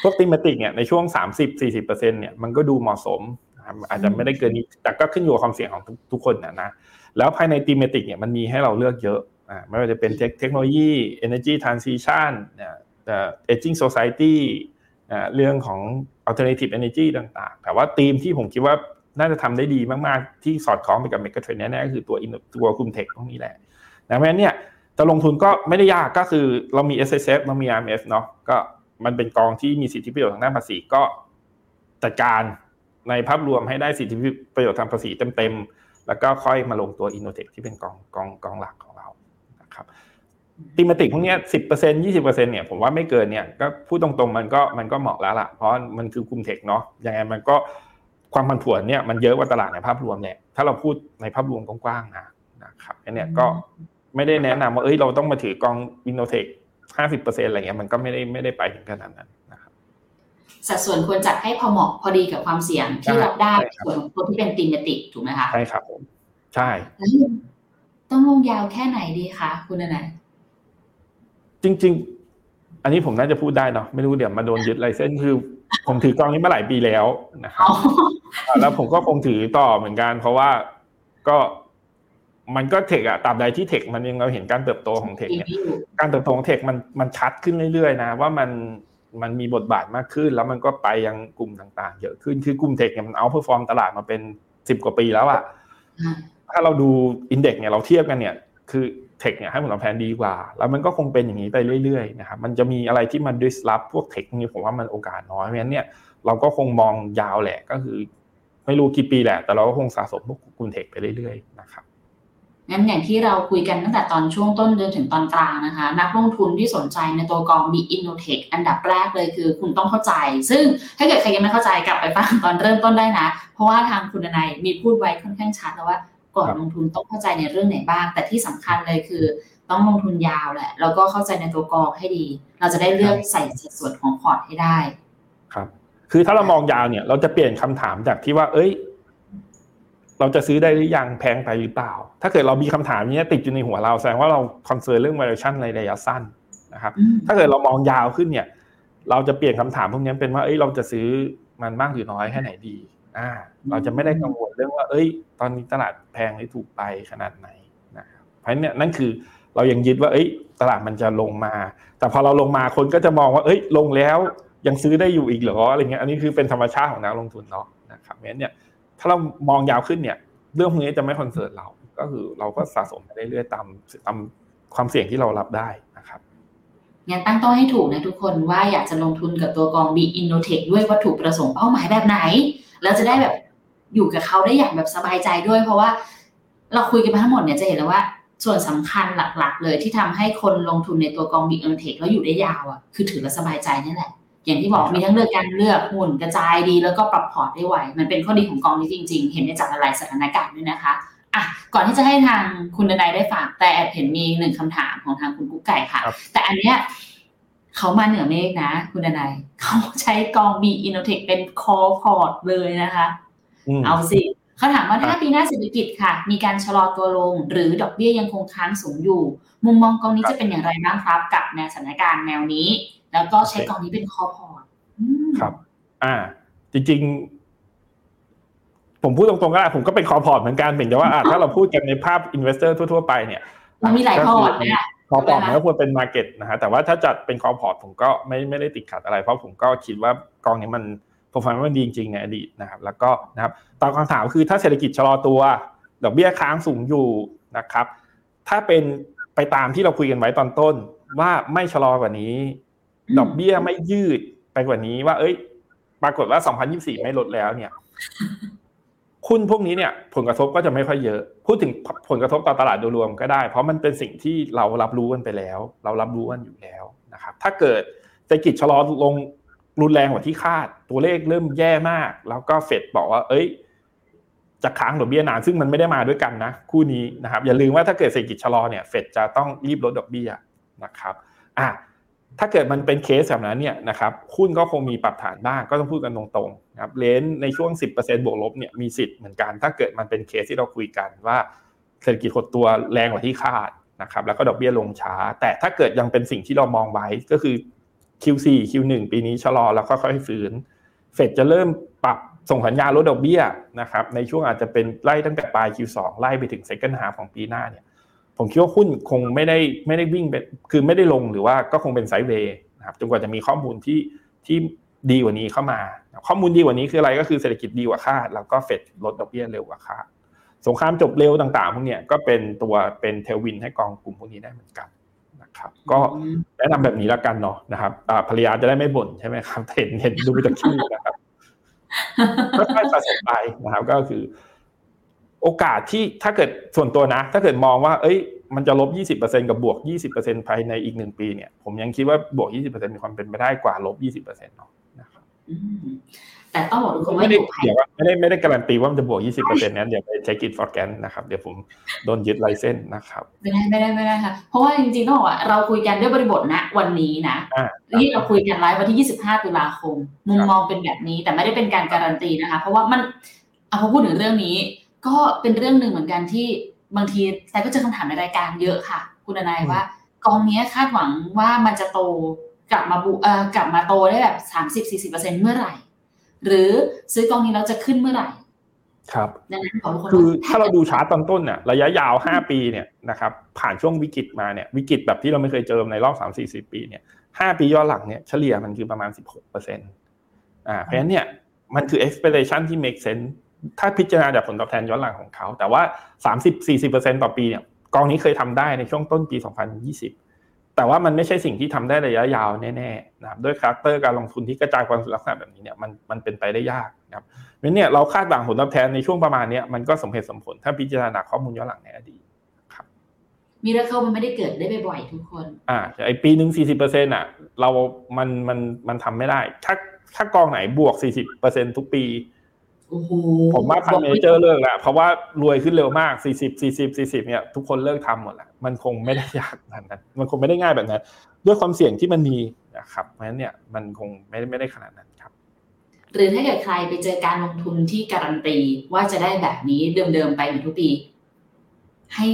พวก thematic เนี่ยในช่วงสามสิบสี่สิบเปอร์เซ็นต์เนี่ยมันก็ดูเหมาะสมนะครับอาจจะไม่ได้เกินนี้แต่ก็ขึ้นอยู่กับความเสี่ยงของทุกคนนะนะแล้วภายในติเมติกเนี่ยมันมีให้เราเลือกเยอะ ไม่ว่าจะเป็นเทคโนโลยี energy transition เนี่ยเอ่อ aging society เรื่องของ alternative energy ต่างๆ แต่ว่าธีมที่ผมคิดว่าน่าจะทำได้ดีมากๆ ที่สอดคล้องไปกับเมกะเทรนแน่ๆก็คือตัวตัวกลุ่มเทคพวกนี้แหละนะเพราะฉะนั้นเนี่ยจะลงทุนก็ไม่ได้ยากก็คือเรามี S S F เรามี R M F เนาะก็มันเป็นกองที่มีสิทธิประโยชน์ทางด้านภาษีก็จัดการในภาพรวมให้ได้สิทธิประโยชน์ทางภาษีเต็มแล้วก็ค่อยมาลงตัว Innotech ที่เป็นกองกองกองหลักของเรานะครับ thematic พวกนี้สิบเปอร์เซ็นยี่สิบเปอร์เซ็นเนี่ยผมว่าไม่เกินเนี่ยก็พูดตรงๆมันก็มันก็เหมาะแล้วล่ะ เพราะมันคือกลุ่ม tech เนาะยังไงมันก็ความผันผวนเนี่ยมันเยอะกว่าตลาดในภาพรวมเนี่ยถ้าเราพูดในภาพรวมกว้างๆนะนะครับอันเนี้ยก็ไม่ได้แนะนำว่าเอ้ยเราต้องมาถือกอง Innotech ห้าสิบเปอร์เซ็นอะไรเงี้ยมันก็ไม่ได้ไม่ได้ไปถึงขนาดนั้นนะครับสัดส่วนควรจัดให้พอเหมาะพอดีกับความเสี่ยงที่รับได้ใช่ครับส่วนของตัวที่เป็นตีมติกถูกไหมคะใช่ครับผมใช่แล้วต้องลงยาวแค่ไหนดีคะคุณนาย จริง ๆ อันนี้ผมน่าจะพูดได้เนาะไม่รู้เดี๋ยวมาโดนยึดไลเซนส์คือผมถือกองนี้มาหลายปีแล้วนะครับอ๋อแล้วผมก็คงถือต่อเหมือนกัน เพราะว่าก็มันก็เทคอะตราบใดที่เทคมันยังเราเห็นการเติบโตของเทคปีเนี่ยนี้อยู่การเติบโตของเทคมันมันชัดขึ้นเรื่อยๆนะว่ามันมันมีบทบาทมากขึ้น แล้วมันก็ไปยังกลุ่มต่างๆ เยอะขึ้นคือกลุ่ม tech เนี่ยมัน outperform ตลาดมาเป็นสิบกว่าปีแล้วอะอ่าถ้าเราดู index เนี่ยเราเทียบกันเนี่ย คือ tech เนี่ยให้ผลตอบแทนดีกว่า แล้วมันก็คงเป็นอย่างนี้ไปเรื่อยๆนะครับมันจะมีอะไรที่มัน disrupt พวก tech นี้ผมว่ามันโอกาสน้อยเพราะฉะนั้นเนี่ยเราก็คงมองยาวแหละก็คือ ไม่รู้กี่ปีแหละ แต่เราก็คงสะสมพวกกลุ่ม tech ไปเรื่อยๆนะครับงั้นอย่างที่เราคุยกันตั้งแต่ตอนช่วงต้นจนถึงตอนกลางนะคะ นักลงทุนที่สนใจในตัวกอง B Innotech อันดับแรกเลยคือคุณต้องเข้าใจ ซึ่งถ้าเกิดใครยังไม่เข้าใจกลับไปฟังตอนเริ่มต้นได้นะ เพราะว่าทางคุณนายมีพูดไว้ค่อนข้างชัดแล้วว่า ก่อนครับลงทุนต้องเข้าใจในเรื่องไหนบ้าง แต่ที่สำคัญเลยคือ ต้องลงทุนยาวแหละ แล้วก็เข้าใจในตัวกองให้ดี เราจะได้เลือกใส่สัดส่วนของพอร์ตให้ได้ ครับ คือถ้าเรามองยาวเนี่ย เราจะเปลี่ยนคำถามจากที่ว่า เอ้ย เราจะซื้อได้หรือยังแพงไปหรือเปล่า ถ้าเกิดเรามีคำถามนี้ติดอยู่ในหัวเราแสดงว่าเราคอนเซิร์นเรื่อง valuation ในระยะสั้นนะครับอืมถ้าเกิดเรามองยาวขึ้นเนี่ย เราจะเปลี่ยนคำถามพวกนี้เป็นว่า เอ้ย เราจะซื้อมันมากหรือน้อยแค่ไหนดี อ่าเราจะไม่ได้กังวลเรื่องว่า เอ้ย ตอนนี้ตลาดแพงหรือถูกไปขนาดไหนนะครับเพราะฉะนั้นเนี่ยนั่นคือเรายังยึดว่า เอ้ย ตลาดมันจะลงมา แต่พอเราลงมาคนก็จะมองว่า เอ้ย ลงแล้วยังซื้อได้อยู่อีกเหรออะไรเงี้ย อันนี้คือเป็นธรรมชาติของนักลงทุนเนาะนะครับเพราะฉะนั้นเนี่ย ถ้าเรามองยาวขึ้นเนี่ย เรื่องพวกนี้จะไม่ concern เรา ก็คือเราก็สะสมไปเรื่อยๆตามตามความเสี่ยงที่เรารับได้นะครับ งั้นตั้งต้นให้ถูกนะทุกคนว่าอยากจะลงทุนกับตัวกอง B Innotech ด้วยวัตถุประสงค์เป้าหมายแบบไหน แล้วจะได้แบบอยู่กับเขาได้อย่างแบบสบายใจด้วย เพราะว่าเราคุยกันมาทั้งหมดเนี่ยจะเห็นแล้วว่าส่วนสำคัญหลักๆ เลยที่ทำให้คนลงทุนในตัวกอง B Innotech แล้วอยู่ได้ยาวอะคือถือแล้วสบายใจนี่แหละ อย่างที่บอกครับมีทั้งเลือกการเลือกหุ้นกระจายดีแล้วก็ปรับพอร์ตได้ไว มันเป็นข้อดีของกองนี้จริง ๆ เห็นได้จากหลายๆสถานการณ์ด้วยนะคะ อะก่อนที่จะให้ทางคุณดนายได้ฝาก แต่แอบเห็นมีหนึ่งคำถามของทางคุณกุ๊กไก่ค่ะครับแต่อันเนี้ยเขามาเหนือเมฆนะ คุณดนายเขาใช้กอง B Innotech เป็น core port เลยนะคะอืมเอาสิเขาถามว่าครัถ้าบปีหน้าเศรษฐกิจค่ะ มีการชะลอตัวลง หรือดอกเบี้ยยังคงค้างสูงอยู่ มุมมองกองนี้ครับจะเป็นอย่างไรบ้างครับ กับในสถานการณ์แนวนี้ แล้วก็ใช้โอเคกองนี้เป็น core port อืมครับ อ่า จริงๆ ผมพูดตรงๆก็ได้ผมก็เป็น core port เหมือนกันเพียงแต่ว่าอะถ้าเราพูดกันในภาพ investor ทั่วๆไปเนี่ยมันมีหลายพอร์ตเนี่ย core port ใช่ไหมมันก็ควรเป็น market นะฮะแต่ว่าถ้าจัดเป็น core port ผมก็ไม่ไม่ได้ติดขัดอะไร เพราะผมก็คิดว่ากองนี้มัน p e r f o r m a n c e มันดีจริงๆในอดีตนะครับ แล้วก็นะครับตามคำถามคือถ้าเศรษฐกิจชะลอตัวดอกเบี้ยค้างสูงอยู่นะครับ ถ้าเป็นไปตามที่เราคุยกันไว้ตอนต้น ว่าไม่ชะลอกว่านี้อืมดอกเบี้ยไม่ยืดไปกว่านี้ว่า เอ้ย ปรากฏว่า 2024 ไม่ลดแล้วเนี่ย หุ้นพวกนี้เนี่ยผลกระทบก็จะไม่ค่อยเยอะ พูดถึงผลกระทบต่อตลาดโดยรวมก็ได้ เพราะมันเป็นสิ่งที่เรารับรู้กันไปแล้ว เรารับรู้กันอยู่แล้วนะครับถ้าเกิดเศรษฐกิจชะลอลงรุนแรงกว่าที่คาด ตัวเลขเริ่มแย่มาก แล้วก็เฟดบอกว่า เอ้ย จะค้างดอกเบี้ยนานซึ่งมันไม่ได้มาด้วยกันนะ คู่นี้นะครับ อย่าลืมว่าถ้าเกิดเศรษฐกิจชะลอเนี่ยเฟดจะต้องรีบลดดอกเบี้ยนะครับ อะ ถ้าเกิดมันเป็นเคสแบบนั้นเนี่ยนะครับหุ้นก็คงมีปรับฐานบ้างก็ต้องพูดกันตรงๆนะครับเลนในช่วง 10%บวกลบเนี่ยมีสิทธิ์เหมือนกัน ถ้าเกิดมันเป็นเคสที่เราคุยกันว่าเศรษฐกิจหดตัวแรงกว่าที่คาดนะครับแล้วก็ดอกเบี้ยลงช้า แต่ถ้าเกิดยังเป็นสิ่งที่เรามองไว้ก็คือ Q4 Q1 ปีนี้ชะลอแล้วก็ค่อยๆฟื้นเฟดจะเริ่มปรับส่งสัญญาณลดดอกเบี้ยนะครับในช่วงอาจจะเป็นไล่ตั้งแต่ปลาย Q2 ไล่ไปถึง second half ของปีหน้าเนี่ย ผมคิดว่าหุ้นคงไม่ได้ไม่ได้วิ่งไปคือไม่ได้ลงหรือว่าก็คงเป็นไซด์เวย์นะครับจนกว่าจะมีข้อมูลที่ที่ดีกว่านี้เข้ามา ข้อมูลดีกว่านี้คืออะไรก็คือเศรษฐกิจดีกว่าคาด แล้วก็เฟดลดดอกเบี้ยเร็วกว่าคาดสงครามจบเร็วต่างๆพวกเนี้ยก็เป็นตัวเป็นเทลวินให้กองกลุ่มพวกนี้ได้เหมือนกันนะครับ ก็แนะนำแบบนี้แล้วกันเนาะนะครับอ่าภรรยาจะได้ไม่บ่นใช่ไหมครับเห็นเห็นดูจากชื่อนะครับค่อยๆสะสมไปนะครับ ก็คือ โอกาสที่ถ้าเกิดส่วนตัวนะ ถ้าเกิดมองว่า เอ้ย มันจะลบ 20%กับบวก 20%ภายในอีกหนึ่งปีเนี่ย ผมยังคิดว่าบวก 20%มีความเป็นไปได้กว่าลบ 20%เนาะนะครับแต่ต้องบอกทุกคนว่าไม่ได้อยู่ภายเดี๋ยวไม่ได้ไม่ได้การันตีว่ามันจะบวก 20%นั้นเดี๋ยวไปเช็ค info ก่อนนะครับ เดี๋ยวผมโดนยึด license นะครับ ไม่ได้ไม่ได้ไม่ได้ค่ะ เพราะว่าจริงๆต้องบอกว่าเราคุยกันด้วยบริบทณวันนี้นะอ่าที่เราคุยกันไลฟ์วันที่ 25 ตุลาคม มุมมองเป็นแบบนี้แต่ไม่ได้เป็นการการันตีนะคะ เพราะว่ามันเอาพอพูดถึงเรื่องนี้ ก็เป็นเรื่องหนึ่งเหมือนกันที่บางทีแต่ก็เจอคำถามในรายการเยอะค่ะ คุณนายว่ากองนี้คาดหวังว่ามันจะโตกลับมาบุเอ่อกลับมาโตได้แบบ30-40%เมื่อไหร่ หรือซื้อกองนี้แล้วจะขึ้นเมื่อไหร่ ครับดังนั้นขอทุกคนคือถ้าเราดูชาร์ตตอนต้นเนี่ยระยะยาว5ปีเนี่ยนะครับผ่านช่วงวิกฤตมาเนี่ยวิกฤตแบบที่เราไม่เคยเจอในรอบ3 4 0ปีเนี่ย5ปีย้อนหลังเนี่ยเฉลี่ยมันคือประมาณ16เปอร์เซ็นต์อ่าเพราะฉะนั้นเนี่ยมันคือ expectation ที่ make sense ถ้าพิจารณาจากผลตอบแทนย้อนหลังของเขา แต่ว่า 30-40%ต่อปีเนี่ยกองนี้เคยทำได้ในช่วงต้นปี 2020 แต่ว่ามันไม่ใช่สิ่งที่ทำได้ระยะยาวแน่ๆนะครับด้วย character การลงทุนที่กระจายความเสี่ยงลักษณะแบบนี้เนี่ยมันมันเป็นไปได้ยากนะครับเพราะเนี่ยเราคาดหวังผลตอบแทนในช่วงประมาณเนี้ยมันก็สมเหตุสมผล ถ้าพิจารณาข้อมูลย้อนหลังในอดีตมีเรื่องเข้ามันไม่ได้เกิดได้บ่อยๆทุกคนอ่าไอปีหนึ่งสี่สิบเปอร์เซ็นต์อะเรามันมันมันทำไม่ได้ ถ้าถ้ากองไหนบวกสี่สิบเปอร์เซ็นทุกปีโอ้โห ผมว่าพันเมเจอร์เลิกแล้วเพราะว่ารวยขึ้นเร็วมากสี่สิบสี่สิบสี่สิบเนี่ยทุกคนเลิกทำหมดแล้วมันคงไม่ได้ยากแบบนั้น มันคงไม่ได้ง่ายแบบนั้น ด้วยความเสี่ยงที่มันมีนะครับเพราะฉะนั้นเนี่ยมันคงไม่ได้ไม่ได้ขนาดนั้นครับ หรือถ้าเกิดใครไปเจอการลงทุนที่การันตีว่าจะได้แบบนี้เดิมๆไปเหมือนทุกปี ให้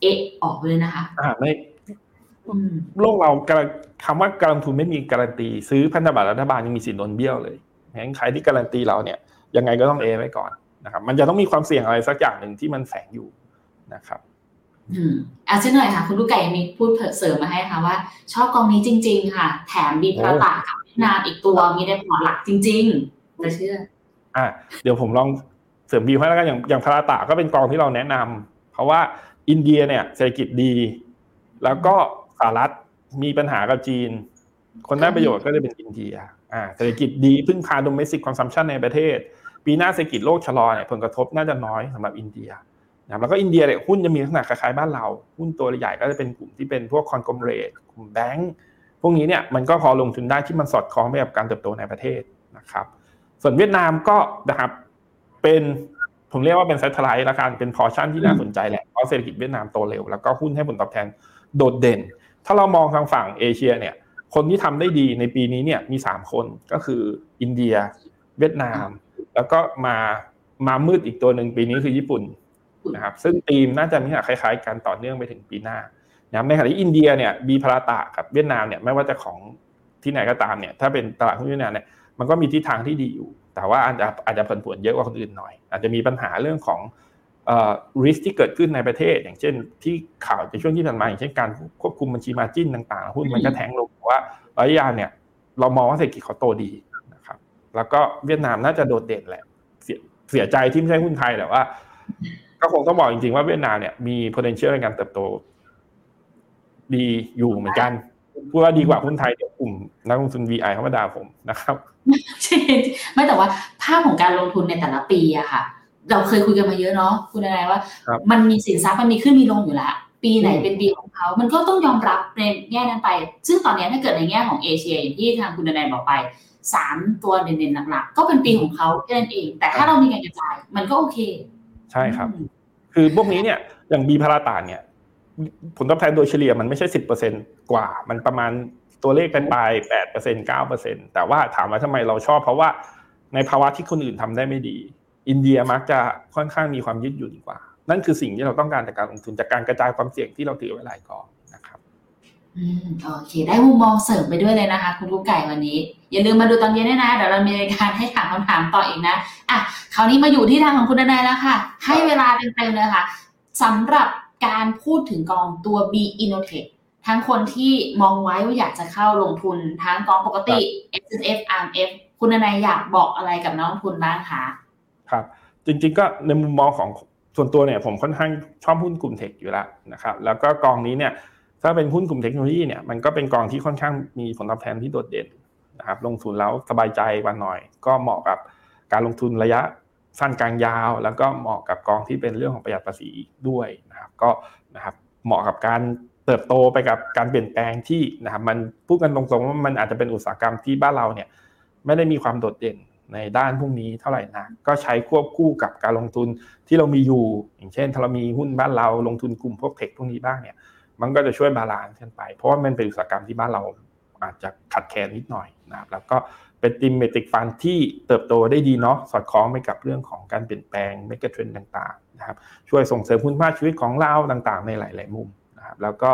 เอะออกเลยนะคะ อ่าไม่อืมโลกเราการันคำว่าการลงทุนไม่มีการันตี ซื้อพันธบัตรรัฐบาลยังมีสินโดนเบี้ยวเลยงั้นใครที่การันตีเราเนี่ย ยังไงก็ต้องเอไว้ก่อนนะครับ มันจะต้องมีความเสี่ยงอะไรสักอย่างหนึ่งที่มันแฝงอยู่นะครับอืมอาเช่นหน่อยค่ะ คุณลูกไก่มีพูดเสริมมาให้ค่ะว่า ชอบกองนี้จริง ๆ ค่ะ แถมมีประตากับเวียดนามอีกตัวมีในพอร์ตหลักจริงๆจะเชื่อ อะเดี๋ยวผมลองเสริมบีให้แล้วกันอย่างอย่าง Bharata ก็เป็นกองที่เราแนะนำเพราะว่าอินเดียเนี่ยเศรษฐกิจดี แล้วก็สหรัฐมีปัญหากับจีน คนได้ประโยชน์ก็จะเป็นอินเดียอ่าเศรษฐกิจดีพึ่งพา domestic consumption ในประเทศ ปีหน้าเศรษฐกิจโลกชะลอเนี่ยผลกระทบน่าจะน้อยสำหรับอินเดียนะแล้วก็อินเดียเนี่ยหุ้นจะมีลักษณะคล้ายๆบ้านเรา หุ้นตัวใหญ่ก็จะเป็นกลุ่มที่เป็นพวก conglomerate กลุ่มแบงก์พวกนี้เนี่ยมันก็พอลงทุนได้ที่มันสอดคล้องไปกับการเติบโตในประเทศนะครับ ส่วนเวียดนามก็นะครับเป็นผมเรียกว่าเป็น satellite ละกันเป็นพอชั่นที่น่าสนใจแหละเพราะเศรษฐกิจเวียดนามโตเร็วแล้วก็หุ้นให้ผลตอบแทนโดดเด่น ถ้าเรามองทางฝั่งเอเชียเนี่ยคนที่ทำได้ดีในปีนี้เนี่ยมี 3 คนก็คืออินเดีย เวียดนาม แล้วก็มาม้ามืดอีกตัวหนึ่งปีนี้คือญี่ปุ่นนะครับซึ่งทีมน่าจะมีลักษณะคล้ายๆกันต่อเนื่องไปถึงปีหน้านะครับในขณะที่อินเดียเนี่ยบีพาราตะกับเวียดนามเนี่ยไม่ว่าจะของที่ไหนก็ตามเนี่ยถ้าเป็นตลาดหุ้นเวียดนามเนี่ยมันก็มีทิศทางที่ดีอยู่ แต่ว่าอาจจะอาจจะผันผวนเยอะกว่าคนอื่นหน่อย อาจจะมีปัญหาเรื่องของเอ่อ risk ที่เกิดขึ้นในประเทศ อย่างเช่น ที่ข่าวในช่วงที่ผ่านมาอย่างเช่นการควบคุมบัญชีมาจิ้นต่างๆหุ้นมันก็แทงลงแต่ว่าระยะยาวเนี่ยเรามองว่าเศรษฐกิจเขาโตดีนะครับ แล้วก็เวียดนามน่าจะโดดเด่นแหละ เสียเสียใจที่ไม่ใช่หุ้นไทยแต่ว่า ก็คงต้องบอกจริงๆว่าเวียดนามเนี่ยมี potential ในการเติบโต ดีอยู่เหมือนกันพูดว่าดีกว่าหุ้นไทยเดี๋ยวกลุ่มนักลงทุน VI เขามาด่าผมนะครับใช่ไม่แต่ว่าภาพของการลงทุนในแต่ละปีอะค่ะ เราเคยคุยกันมาเยอะเนาะคุณนายว่าครับมันมีสินทรัพย์มันมีขึ้นมีลงอยู่แล้วปีไหนอืมเป็นปีของเขามันก็ต้องยอมรับในแง่นั้นไป ซึ่งตอนนี้ถ้าเกิดในแง่ของเอเชียอย่างที่ทางคุณนายบอกไป สามตัวเด่นๆหลักๆก็เป็นปีของเขาแค่นั้นเอง แต่ถ้าเรามีการกระจายมันก็โอเค ใช่ครับอืมคือพวกนี้เนี่ยอย่างบีพาราตาเนี่ย ผลตอบแทนโดยเฉลี่ยมันไม่ใช่สิบเปอร์เซ็นกว่า มันประมาณตัวเลขปลายๆแปดเปอร์เซ็นเก้าเปอร์เซ็นแต่ว่าถามว่าทำไมเราชอบ เพราะว่าในภาวะที่คนอื่นทำได้ไม่ดี อินเดียมักจะค่อนข้างมีความยืดหยุ่นกว่า นั่นคือสิ่งที่เราต้องการจากการลงทุนจากการกระจายความเสี่ยงที่เราถือไว้หลายกองนะครับ อืมโอเคได้มุมมองเสริมไปด้วยเลยนะคะ คุณลูกไก่วันนี้ อย่าลืมมาดูตอนเย็นด้วยนะเดี๋ยวเรามีรายการให้ถามคำถามต่ออีกนะอะคราวนี้มาอยู่ที่ทางของคุณดนายแล้วค่ะ ให้เวลาเต็มๆเลยค่ะสำหรับการพูดถึงกองตัว B Innotech ทั้งคนที่มองไว้ว่าอยากจะเข้าลงทุนทั้งกองปกติ S F R F คุณนายอยากบอกอะไรกับนักลงทุนบ้างคะครับจริงๆก็ในมุมมองของส่วนตัวเนี่ยผมค่อนข้างชอบหุ้นกลุ่มเทคอยู่แล้วนะครับแล้วก็กองนี้เนี่ย ถ้าเป็นหุ้นกลุ่มเทคโนโลยีเนี่ยมันก็เป็นกองที่ค่อนข้างมีผลตอบแทนที่โดดเด่นนะครับลงทุนแล้วสบายใจกว่าหน่อย ก็เหมาะกับการลงทุนระยะสั้นกลางยาว แล้วก็เหมาะกับกองที่เป็นเรื่องของประหยัดภาษีด้วยนะครับก็นะครับเหมาะกับการเติบโตไปกับการเปลี่ยนแปลงที่นะครับมันพูดกันตรงๆว่ามันอาจจะเป็นอุตสาหกรรมที่บ้านเราเนี่ยไม่ได้มีความโดดเด่นในด้านพวกนี้เท่าไหร่นะก็ใช้ควบคู่กับการลงทุนที่เรามีอยู่ อย่างเช่นถ้าเรามีหุ้นบ้านเราลงทุนกลุ่มพวกเทคพวกนี้บ้างเนี่ย มันก็จะช่วย balance กันไป เพราะว่ามันเป็นอุตสาหกรรมที่บ้านเราอาจจะขาดแคลนนิดหน่อยนะครับแล้วก็เป็น thematic fund ที่เติบโตได้ดีเนาะสอดคล้องไปกับเรื่องของการเปลี่ยนแปลง megatrend ต่างๆนะครับช่วยส่งเสริมคุณภาพชีวิตของเราต่างๆ ในหลาย ๆ มุมนะครับแล้วก็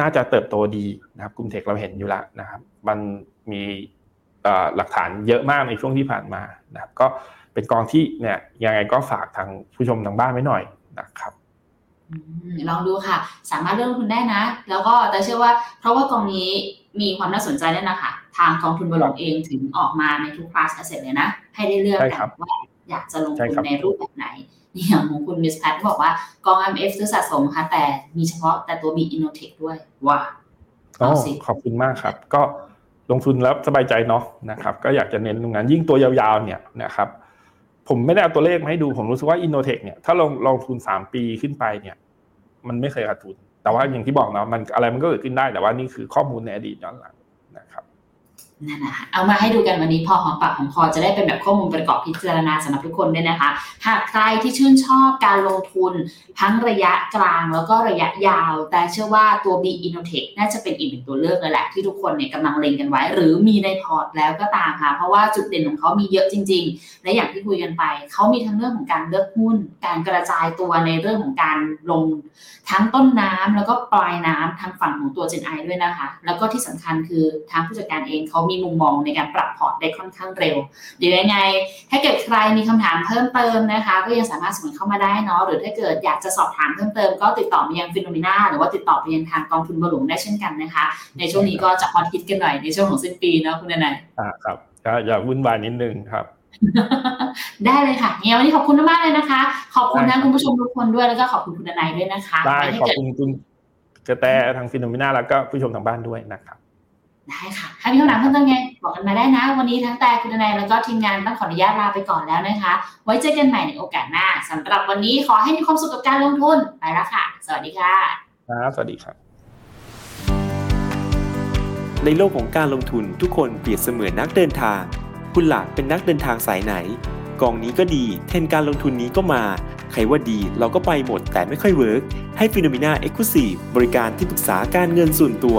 น่าจะเติบโตดีนะครับกลุ่ม tech เราเห็นอยู่แล้วนะครับมันมีหลักฐานเยอะมากในช่วงที่ผ่านมานะครับก็เป็นกองที่เนี่ยยังไงก็ฝากทางผู้ชมทางบ้านไว้หน่อยนะครับ ลองดูค่ะ สามารถเลือกลงทุนได้นะ แล้วก็แต่เชื่อว่า เพราะว่ากองนี้มีความน่าสนใจแน่นะคะ ทางกองทุนบริษัทเองถึงออกมาในทุก class asset เลยนะ ให้ได้เลือกกันว่าอยากจะลงทุนในรูปแบบไหนอย่างของคุณ Miss Pat บอกว่ากอง MF ซื้อสะสมค่ะ แต่มีเฉพาะแต่ตัว B Innotech ด้วยว้าขอบคุณมากครับ ก็ลงทุนแล้วสบายใจเนาะนะครับ ก็อยากจะเน้นตรงนั้นยิ่งตัวยาวๆเนี่ยนะครับ ผมไม่ได้เอาตัวเลขมาให้ดู ผมรู้สึกว่าอินโนเทคเนี่ยถ้าลงลงทุนสามปีขึ้นไปเนี่ย มันไม่เคยขาดทุน แต่ว่าอย่างที่บอกเนาะมันอะไรมันก็เกิดขึ้นได้แต่ว่านี่คือข้อมูลในอดีตย้อนหลัง นั่นนะคะเอามาให้ดูกันวันนี้พอของปากของคอจะได้เป็นแบบข้อมูลประกอบพิจารณาสำหรับทุกคนด้วยนะคะ หากใครที่ชื่นชอบการลงทุนทั้งระยะกลางแล้วก็ระยะยาว แต่เชื่อว่าตัว B Innotech น่าจะเป็นอีกหนึ่งตัวเลือกเลยแหละ ที่ทุกคนเนี่ยกำลังเล็งกันไว้ หรือมีในพอร์ตแล้วก็ตามค่ะ เพราะว่าจุดเด่นของเขามีเยอะจริง ๆ และอย่างที่คุยกันไป เขามีทั้งเรื่องของการเลือกหุ้น การกระจายตัวในเรื่องของการลงทั้งต้นน้ำแล้วก็ปลายน้ำทางฝั่งของตัว Gen AI ด้วยนะคะ แล้วก็ที่สำคัญคือทางผู้จัดการเองเขามีมุมมองในการปรับพอร์ตได้ค่อนข้างเร็ว เดี๋ยวยังไง ถ้าเกิดใครมีคำถามเพิ่มเติมนะคะ ก็ยังสามารถส่งเข้ามาได้เนาะหรือถ้าเกิดอยากจะสอบถามเพิ่มเติมก็ติดต่อมายัง Finnomena หรือว่าติดต่อไปยังทางกองทุนบัวหลวงได้เช่นกันนะคะ ในช่วงนี้ก็จะฮอตฮิตกันหน่อยในช่วงของสิ้นปีเนาะคุณนายอ่าครับอยากวุ่นวายนิดนึงครับได้เลยค่ะเนี่ยวันนี้ขอบคุณมากเลยนะคะ ขอบคุณทั้งคุณผู้ชมทุกคนด้วยแล้วก็ขอบคุณคุณนายด้วยนะคะได้ขอบคุณคุณกระแตทางฟิโนมิน่าแล้วก็ผู้ชมทางบ้านด้วยนะครับ ได้ค่ะ ถ้ามีคำถามเพิ่มเติมไงบอกกันมาได้นะ วันนี้ทั้งแต่คุณนายแล้วก็ทีมงานต้องขออนุญาตลาไปก่อนแล้วนะคะ ไว้เจอกันใหม่ในโอกาสหน้าสำหรับวันนี้ขอให้มีความสุขกับการลงทุนไปแล้วค่ะ สวัสดีค่ะครับสวัสดีครับ ในโลกของการลงทุนทุกคนเปรียบเสมือนนักเดินทาง คุณล่ะเป็นนักเดินทางสายไหน กองนี้ก็ดี เทรนด์การลงทุนนี้ก็มา ใครว่าดีเราก็ไปหมดแต่ไม่ค่อย work ให้ Finnomena Exclusive บริการที่ปรึกษาการเงินส่วนตัว